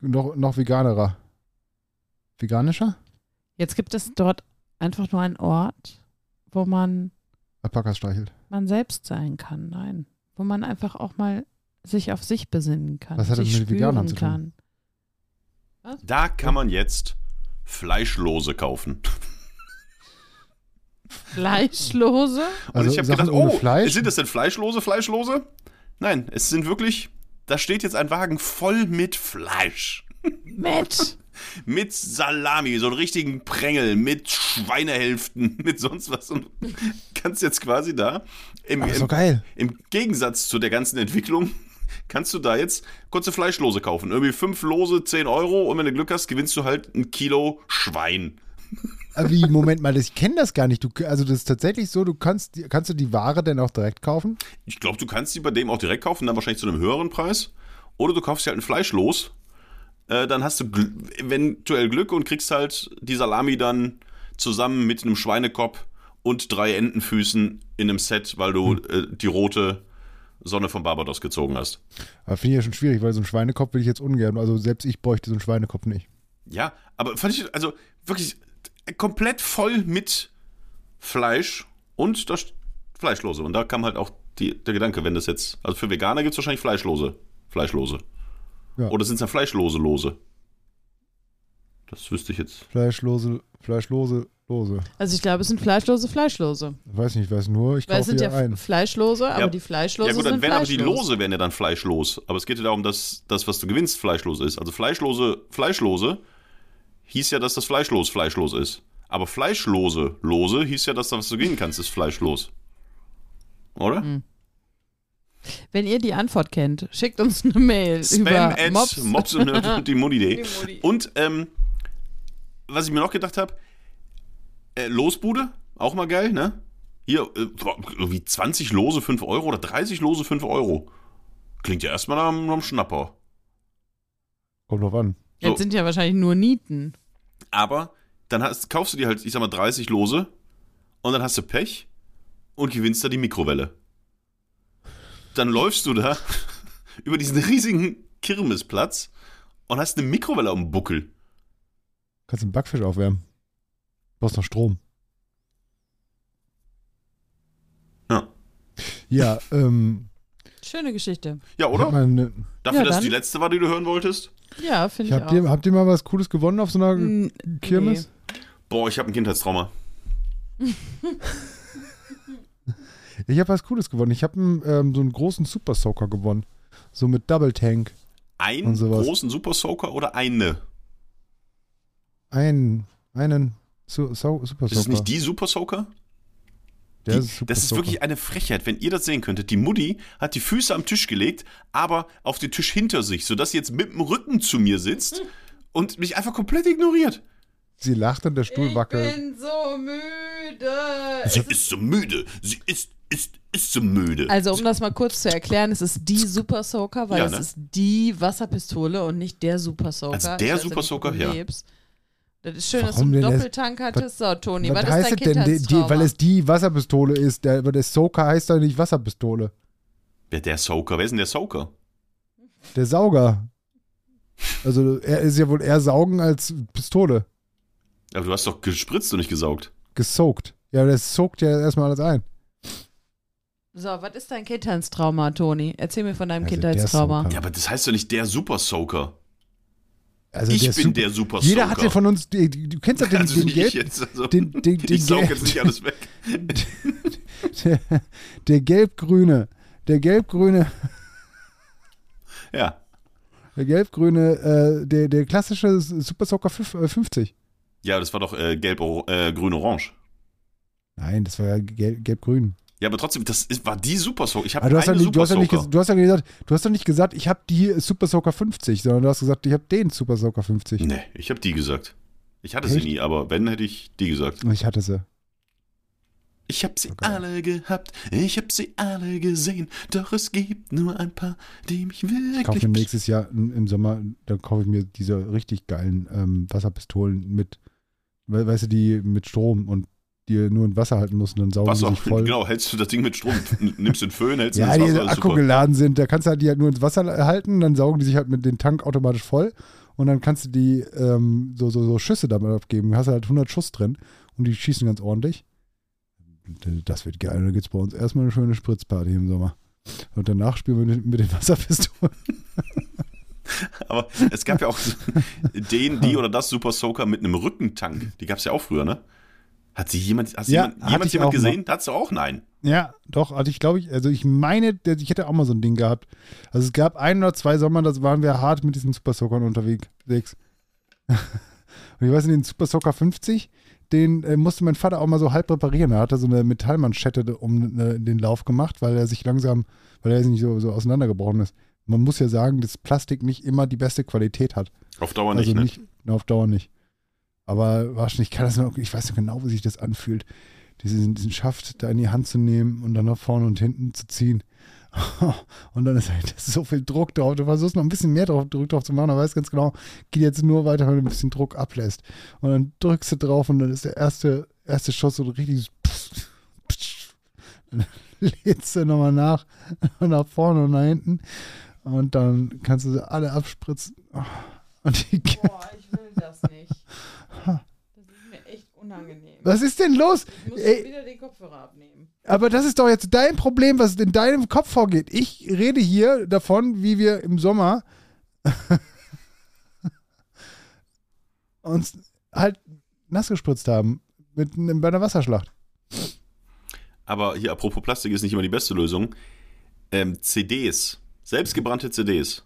Noch, noch veganerer. Veganischer? Jetzt gibt es dort einfach nur einen Ort, wo man, Alpakas streichelt. man selbst sein kann. Nein. Wo man einfach auch mal sich auf sich besinnen kann. Was hat das sich mit Veganern zu spüren tun? kann. Da kann man jetzt Fleischlose kaufen. Fleischlose? Und Also ich habe gedacht, oh, Fleisch? sind das denn Fleischlose, Fleischlose? Nein, es sind wirklich, da steht jetzt ein Wagen voll mit Fleisch. Mit. Mit Salami, so einen richtigen Prängel, mit Schweinehälften, mit sonst was. Und kannst jetzt quasi da, im, ist im, im Gegensatz zu der ganzen Entwicklung, kannst du da jetzt kurze Fleischlose kaufen. Irgendwie fünf Lose, 10 Euro und wenn du Glück hast, gewinnst du halt ein Kilo Schwein. Aber wie, Moment mal, ich kenne das gar nicht. Du, also das ist tatsächlich so, du kannst, die- kannst du die Ware denn auch direkt kaufen? Ich glaube, du kannst die bei dem auch direkt kaufen, dann wahrscheinlich zu einem höheren Preis. Oder du kaufst dir halt ein Fleisch los. Äh, dann hast du eventuell Glück und kriegst halt die Salami dann zusammen mit einem Schweinekopf und drei Entenfüßen in einem Set, weil du äh, die rote Sonne von Barbados gezogen hast. Aber finde ich ja schon schwierig, weil so einen Schweinekopf will ich jetzt ungern. Also selbst ich bräuchte so einen Schweinekopf nicht. Ja, aber fand ich, also wirklich komplett voll mit Fleisch und das Fleischlose. Und da kam halt auch die, der Gedanke, wenn das jetzt, also für Veganer gibt es wahrscheinlich Fleischlose. Fleischlose. Ja. Oder sind es dann Fleischlose Lose? Das wüsste ich jetzt. Fleischlose, Fleischlose, Lose. Also ich glaube, es sind fleischlose Fleischlose. Weiß nicht, ich weiß nur, ich Weil es sind ja ein. Fleischlose, aber Ja. die Fleischlose ja gut, dann sind wären aber die. Lose wären ja dann fleischlos. Aber es geht ja darum, dass das, was du gewinnst, fleischlos ist. Also Fleischlose, Fleischlose hieß ja, dass das Fleischlos fleischlos ist. Aber Fleischlose, Lose hieß ja, dass das, was du gewinnen kannst, ist fleischlos. Oder? Mhm. Wenn ihr die Antwort kennt, schickt uns eine Mail Spam über at Mops. Mops und die. Modi. Und ähm, was ich mir noch gedacht habe, äh, Losbude, auch mal geil, ne? Hier, äh, irgendwie 20 Lose 5 Euro oder 30 Lose 5 Euro. Klingt ja erstmal nach einem Schnapper. Kommt drauf an. Jetzt So. sind ja wahrscheinlich nur Nieten. Aber dann hast, kaufst du dir halt, ich sag mal, 30 Lose und dann hast du Pech und gewinnst da die Mikrowelle. Dann läufst du da über diesen riesigen Kirmesplatz und hast eine Mikrowelle am Buckel. Kannst einen Backfisch aufwärmen. Brauchst noch Strom. Ja. Ja, ähm, Schöne Geschichte. Ja, ich oder? eine, Dafür, Ja, dass die letzte war, die du hören wolltest? Ja, finde ich habt, auch. ihr, habt ihr mal was Cooles gewonnen auf so einer N- Kirmes? Boah, ich habe ein Kindheitstrauma. Ich habe was Cooles gewonnen. Ich habe ähm, so einen großen Super Soaker gewonnen. So mit Double Tank. Einen großen Super Soaker oder eine? Einen, einen Su so Super Ist es Soaker. nicht die Super Soaker? Die, ist Super das ist Soaker. wirklich eine Frechheit, wenn ihr das sehen könntet. Die Mutti hat die Füße am Tisch gelegt, aber auf den Tisch hinter sich, sodass sie jetzt mit dem Rücken zu mir sitzt und mich einfach komplett ignoriert. Sie lacht und der Stuhl ich wackelt. bin so müde. Sie ist so müde. Sie ist, ist, ist so müde. Also, um das mal kurz zu erklären, es ist die Super Soaker, weil Ja, es ne? ist die Wasserpistole und nicht der Super Soaker. Also der weiß Super Soaker, ja. lebst. Das ist schön, dass du Warum einen das- Doppeltank hattest. So, Toni, was, Was ist heißt dein es denn? Die, weil es die Wasserpistole ist. Der, der Soaker heißt doch nicht Wasserpistole. Wer der Soaker? Wer ist denn der Soaker? Der Sauger. Also er ist ja wohl eher saugen als Pistole. Aber du hast doch gespritzt und nicht gesaugt. Gesoakt. Ja, der soakt ja erstmal alles ein. So, was ist dein Kindheitstrauma, Toni? Erzähl mir von deinem Also Kindheitstrauma. Ja, aber das heißt doch nicht der Super Soaker. Also ich der bin Super- der Super Jeder Soaker. hat ja von uns, die, du kennst ja den, also den, Gelb, jetzt. Also, den, den, den, ich saug jetzt nicht alles weg. der, der gelb-grüne, der gelb-grüne, Ja. der gelb-grüne, äh, der, der klassische Super Soaker fünf- äh, 50. Ja, das war doch äh, gelb, äh. Nein, das war ja gelb- gelb-grün. Ja, aber trotzdem, das ist, war die Super Soaker. Ich habe du hast, ja nicht, du, Super hast ja nicht, du hast ja gesagt, du hast doch nicht gesagt, ich habe die Super Soaker 50, sondern du hast gesagt, ich habe den Super Soaker 50. Nee, ich habe die gesagt. Ich hatte Echt? sie nie, aber wenn, hätte ich die gesagt. Ich hatte sie. Ich hab sie Okay. alle gehabt, ich hab sie alle gesehen, doch es gibt nur ein paar, die mich Ich kaufe wirklich. mir nächstes Jahr im Sommer, dann kaufe ich mir diese richtig geilen ähm, Wasserpistolen mit, we- weißt du, die mit Strom und die nur in Wasser halten müssen, dann saugen Was die auch, sich voll. genau, hältst du das Ding mit Strom, nimmst den Föhn, hältst Ja, ins die Wasser, so ist Akku super. geladen sind, da kannst du halt die halt nur ins Wasser halten, dann saugen die sich halt mit dem Tank automatisch voll und dann kannst du die ähm, so, so, so Schüsse damit abgeben. Hast halt 100 Schuss drin und die schießen ganz ordentlich. Das wird geil. Dann gibt es bei uns erstmal eine schöne Spritzparty im Sommer. Und danach spielen wir mit, den Wasserpistolen. Aber es gab ja auch den, die oder das Super Soaker mit einem Rückentank. Die gab es ja auch früher, ne? Hat sie jemand, hast Ja, jemand, hatte jemand, jemand gesehen? Hast du auch? Nein. Ja, doch, also ich glaube, ich, also ich meine, ich hätte auch mal so ein Ding gehabt. Also es gab ein oder zwei Sommer, da waren wir hart mit diesen Super Sockern unterwegs. Und ich weiß nicht, den Super Socker 50, den äh, musste mein Vater auch mal so halb reparieren. Er hatte so eine Metallmanschette um äh, den Lauf gemacht, weil er sich langsam, weil er nicht so, so auseinandergebrochen ist. Man muss ja sagen, dass Plastik nicht immer die beste Qualität hat. Auf Dauer also nicht, ne? nicht, auf Dauer nicht. Aber wahrscheinlich kann das noch, ich weiß noch genau, wie sich das anfühlt, diesen, diesen Schaft da in die Hand zu nehmen und dann nach vorne und hinten zu ziehen. Und dann ist halt so viel Druck drauf. Du versuchst noch ein bisschen mehr drauf, Druck drauf zu machen, aber weißt ganz genau, geht jetzt nur weiter, wenn du ein bisschen Druck ablässt. Und dann drückst du drauf und dann ist der erste, erste Schuss so richtig dann lädst du nochmal nach, nach vorne und nach hinten und dann kannst du sie alle abspritzen. Und die, Boah, ich will das nicht. Das ist mir echt unangenehm. was ist denn los? Ich muss Ey. wieder den Kopfhörer abnehmen. Aber das ist doch jetzt dein Problem, was in deinem Kopf vorgeht. Ich rede hier davon, wie wir im Sommer uns halt nass gespritzt haben mit, bei einer Wasserschlacht. Aber hier, apropos Plastik ist nicht immer die beste Lösung. Ähm, CDs, selbstgebrannte CDs,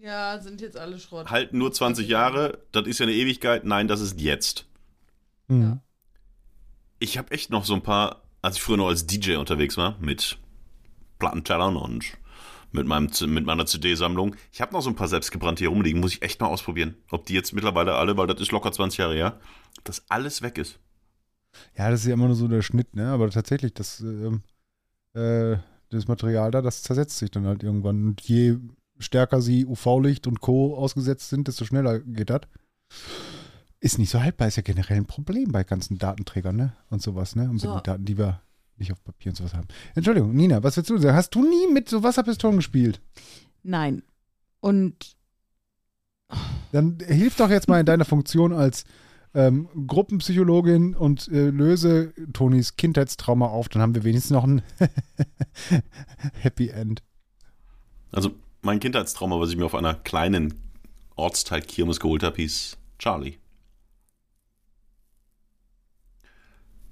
Ja, sind jetzt alle Schrott. halten nur 20 Jahre. Das ist ja eine Ewigkeit. Nein, das ist jetzt. Mhm. Ich habe echt noch so ein paar, als ich früher noch als DJ unterwegs war, mit Plattentellern und mit, meinem, mit meiner CD-Sammlung. Ich habe noch so ein paar selbstgebrannte hier rumliegen. Muss ich echt mal ausprobieren. Ob die jetzt mittlerweile alle, weil das ist locker 20 Jahre her, dass alles weg ist. Ja, das ist ja immer nur so der Schnitt, ne? Aber tatsächlich, das, ähm, äh, das Material da, das zersetzt sich dann halt irgendwann. Und je stärker sie UV-Licht und Co. ausgesetzt sind, desto schneller geht das. Ist nicht so haltbar, ist ja generell ein Problem bei ganzen Datenträgern, ne? Und sowas, ne? Und So. mit den Daten, die wir nicht auf Papier und sowas haben. Entschuldigung, Nina, was willst du sagen? Hast du nie mit so Wasserpistolen gespielt? Nein. Und Dann hilf doch jetzt mal in deiner Funktion als ähm, Gruppenpsychologin und äh, löse Tonis Kindheitstrauma auf. Dann haben wir wenigstens noch ein Happy End. Also mein Kindheitstrauma, was ich mir auf einer kleinen Ortsteil-Kirmes geholt habe, hieß Charlie.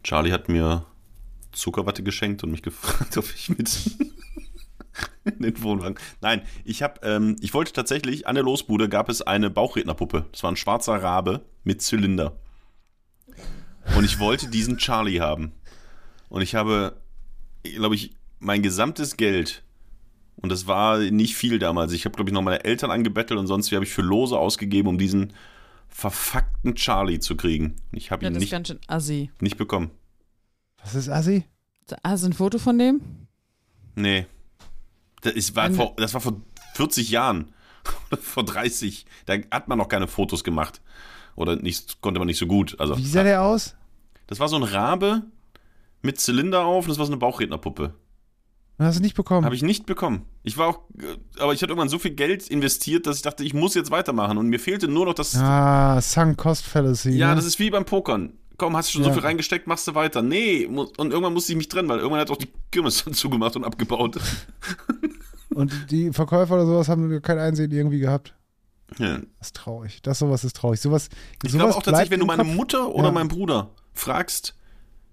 Charlie hat mir Zuckerwatte geschenkt und mich gefragt, ob ich mit in den Wohnwagen. Nein, ich habe, ähm, ich wollte tatsächlich, an der Losbude gab es eine Bauchrednerpuppe. Das war ein schwarzer Rabe mit Zylinder. Und ich wollte diesen Charlie haben. Und ich habe, glaube ich, mein gesamtes Geld, und das war nicht viel damals, ich habe, glaube ich, noch meine Eltern angebettelt und sonst wie habe ich für Lose ausgegeben, um diesen verfuckten Charlie zu kriegen. Ich habe Ja, ihn das ist nicht, ganz schön assi. nicht bekommen. Was ist Assi? Hast du ein Foto von dem? Nee. Das, ist, war vor, das war vor 40 Jahren. Vor 30. Da hat man noch keine Fotos gemacht. Oder nicht, konnte man nicht so gut. Also, Wie sah der aus? das war so ein Rabe mit Zylinder auf und das war so eine Bauchrednerpuppe. Hast du nicht bekommen? Habe ich nicht bekommen. Ich war auch, äh, aber ich hatte irgendwann so viel Geld investiert, dass ich dachte, ich muss jetzt weitermachen. Und mir fehlte nur noch das. ah, Sunk Cost Fallacy. ja, ne? das ist wie beim Pokern. Komm, hast du schon so Ja. viel reingesteckt, machst du weiter. Nee, und irgendwann musste ich mich trennen, weil irgendwann hat auch die Kirmes dann zugemacht und abgebaut. Und die Verkäufer oder sowas haben kein Einsehen irgendwie gehabt. Ja. Das ist traurig. Das sowas ist traurig. Sowas, Ich sowas glaube auch tatsächlich, wenn du meine. Mutter oder Ja. meinen Bruder fragst,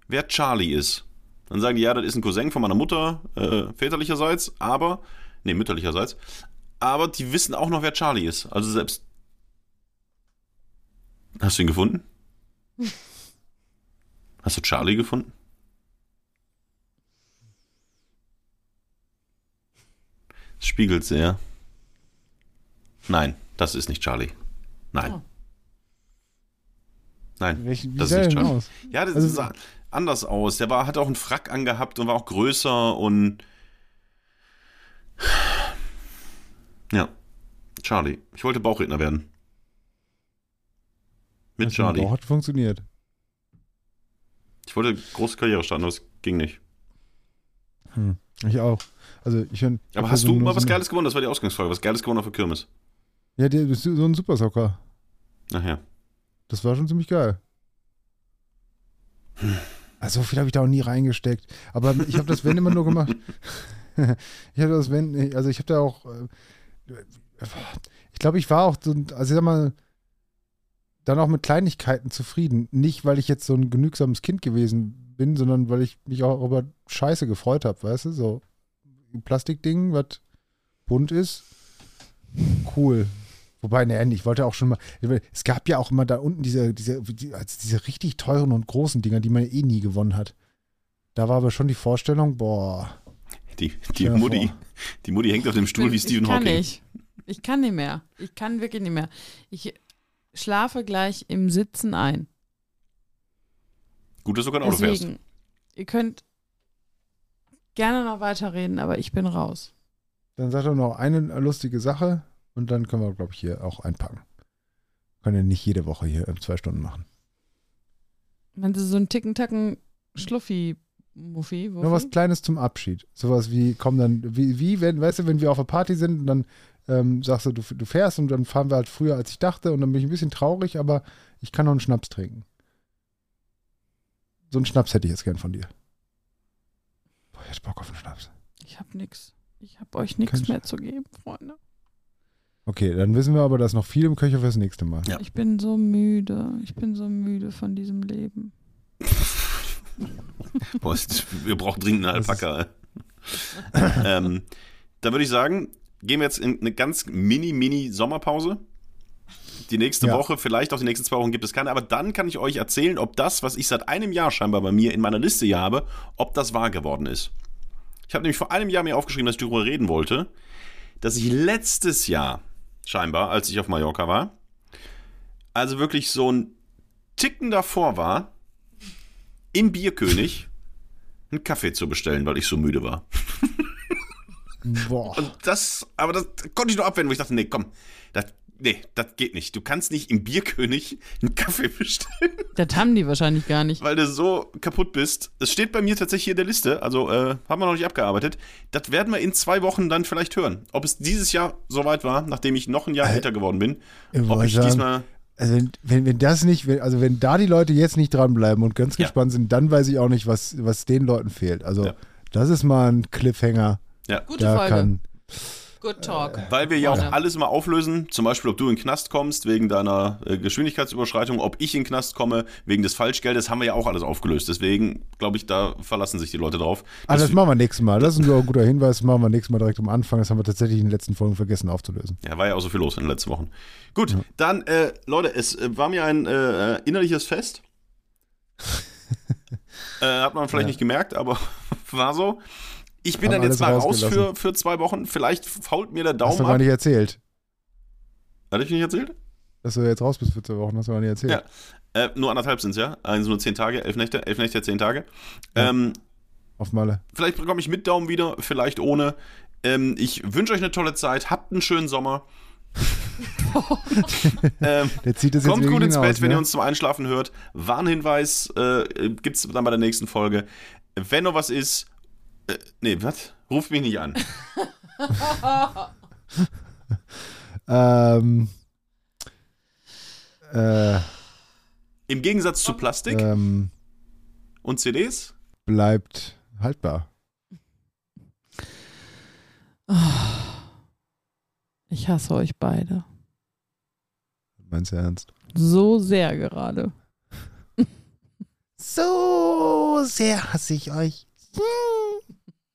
wer Charlie ist, dann sagen die, ja, das ist ein Cousin von meiner Mutter, äh, väterlicherseits, aber, nee, mütterlicherseits, aber die wissen auch noch, wer Charlie ist. Also selbst. Hast du ihn gefunden? Hast du Charlie gefunden? Es spiegelt sehr. Nein, das ist nicht Charlie. Nein. Oh. Nein, Welchen, wie das sah ist nicht Charlie. aus? Ja, das Also- sah anders aus. Der war, hatte auch einen Frack angehabt und war auch größer und. Ja. Charlie. Ich wollte Bauchredner werden. Mit Das Charlie. Hat funktioniert. Ich wollte große Karriere starten, aber es ging nicht. Hm. Ich auch. Also ich ich Aber hast so du mal so was eine- Geiles gewonnen? Das war die Ausgangsfrage. Was Geiles gewonnen auf der Kirmes? Ja, der ist so ein Supersocker. Ach ja. Das war schon ziemlich geil. Also so viel habe ich da auch nie reingesteckt. Aber ich habe das Wenn immer nur gemacht. ich habe das Wenn, also ich habe da auch, äh, ich glaube, ich war auch so, also ich sag mal, dann auch mit Kleinigkeiten zufrieden. Nicht, weil ich jetzt so ein genügsames Kind gewesen bin, sondern weil ich mich auch über Scheiße gefreut habe, weißt du? So ein Plastikding, was bunt ist. Cool. Wobei, ne, ich wollte auch schon mal. Es gab ja auch immer da unten diese, diese, die- also diese richtig teuren und großen Dinger, die man eh nie gewonnen hat. Da war aber schon die Vorstellung, boah. Die, die Mutti. vor. Die Mutti hängt auf dem Stuhl wie Stephen ich kann Hawking. nicht. Ich kann nicht mehr. Ich kann wirklich nicht mehr. Ich schlafe gleich im Sitzen ein. Gut, dass du kein Auto fährst. Deswegen, ihr könnt gerne noch weiterreden, aber ich bin raus. Dann sagt er noch eine lustige Sache und dann können wir, glaube ich, hier auch einpacken. Können ja nicht jede Woche hier in zwei Stunden machen. Wenn sie so einen Ticken-Tacken Schluffi-Muffi, Nur was Kleines zum Abschied. Sowas wie, komm dann, wie, wie wenn, weißt du, wenn wir auf einer Party sind und dann ähm, sagst du, du, du fährst und dann fahren wir halt früher, als ich dachte und dann bin ich ein bisschen traurig, aber ich kann noch einen Schnaps trinken. So einen Schnaps hätte ich jetzt gern von dir. Boah, ich hätte Bock auf einen Schnaps. Ich hab nix. Ich hab euch nichts mehr zu geben, Freunde. Okay, dann wissen wir aber, dass noch viel im Köcher fürs nächste Mal. Ja. Ich bin so müde. Ich bin so müde von diesem Leben. Boah, wir brauchen dringend eine Das ist- Alpaka. ähm, dann würde ich sagen, gehen wir jetzt in eine ganz mini, mini Sommerpause. Die nächste Ja. Woche, vielleicht auch die nächsten zwei Wochen gibt es keine, aber dann kann ich euch erzählen, ob das, was ich seit einem Jahr scheinbar bei mir in meiner Liste hier habe, ob das wahr geworden ist. Ich habe nämlich vor einem Jahr mir aufgeschrieben, dass ich darüber reden wollte, dass ich letztes Jahr scheinbar, als ich auf Mallorca war, also wirklich so ein Ticken davor war, im Bierkönig einen Kaffee zu bestellen, weil ich so müde war. Boah. Und das, aber das konnte ich nur abwenden, wo ich dachte, nee, komm, das, nee, das geht nicht. Du kannst nicht im Bierkönig einen Kaffee bestellen, Das haben die wahrscheinlich gar nicht. weil du so kaputt bist. Es steht bei mir tatsächlich hier in der Liste, also äh, haben wir noch nicht abgearbeitet. Das werden wir in zwei Wochen dann vielleicht hören. Ob es dieses Jahr soweit war, nachdem ich noch ein Jahr Äh, älter geworden bin. ich Ob ich sagen, diesmal. Also wenn, wenn, wenn das nicht, wenn, also wenn da die Leute jetzt nicht dranbleiben und ganz Ja. gespannt sind, dann weiß ich auch nicht, was, was den Leuten fehlt. Also Ja. das ist mal ein Cliffhanger. Ja. Gute da Folge. kann. Good talk. Weil wir ja auch alles immer auflösen, zum Beispiel, ob du in den Knast kommst wegen deiner äh, Geschwindigkeitsüberschreitung, ob ich in den Knast komme wegen des Falschgeldes, haben wir ja auch alles aufgelöst. Deswegen glaube ich, da verlassen sich die Leute drauf. Ah, dass das machen wir nächstes Mal. Das ist ein guter Hinweis. Das machen wir nächstes Mal direkt am Anfang. Das haben wir tatsächlich in den letzten Folgen vergessen aufzulösen. ja, war ja auch so viel los in den letzten Wochen. Gut, dann, äh, Leute, es äh, war mir ein äh, innerliches Fest. äh, hat man vielleicht Ja. nicht gemerkt, aber war so. Ich bin dann jetzt mal raus für, für zwei Wochen. Vielleicht fault mir der Hast du Daumen gar nicht erzählt. Hatte ich nicht erzählt? Dass du jetzt raus bist für zwei Wochen, hast du gar nicht erzählt. Ja. Äh, nur anderthalb sind es ja. Also nur zehn Tage, elf Nächte, elf Nächte, zehn Tage. Ja. Ähm, Auf Malle. vielleicht bekomme ich mit Daumen wieder, vielleicht ohne. Ähm, ich wünsche euch eine tolle Zeit. Habt einen schönen Sommer. ähm, Der zieht jetzt kommt gut ins Bett, wenn ne? ihr uns zum Einschlafen hört. Warnhinweis äh, gibt es dann bei der nächsten Folge. Wenn noch was ist, äh, nee, was? Ruft mich nicht an. Ähm, äh, Im Gegensatz zu Plastik ähm, und CDs, bleibt haltbar. Ich hasse euch beide. Meinst du ernst? So sehr gerade. So sehr hasse ich euch.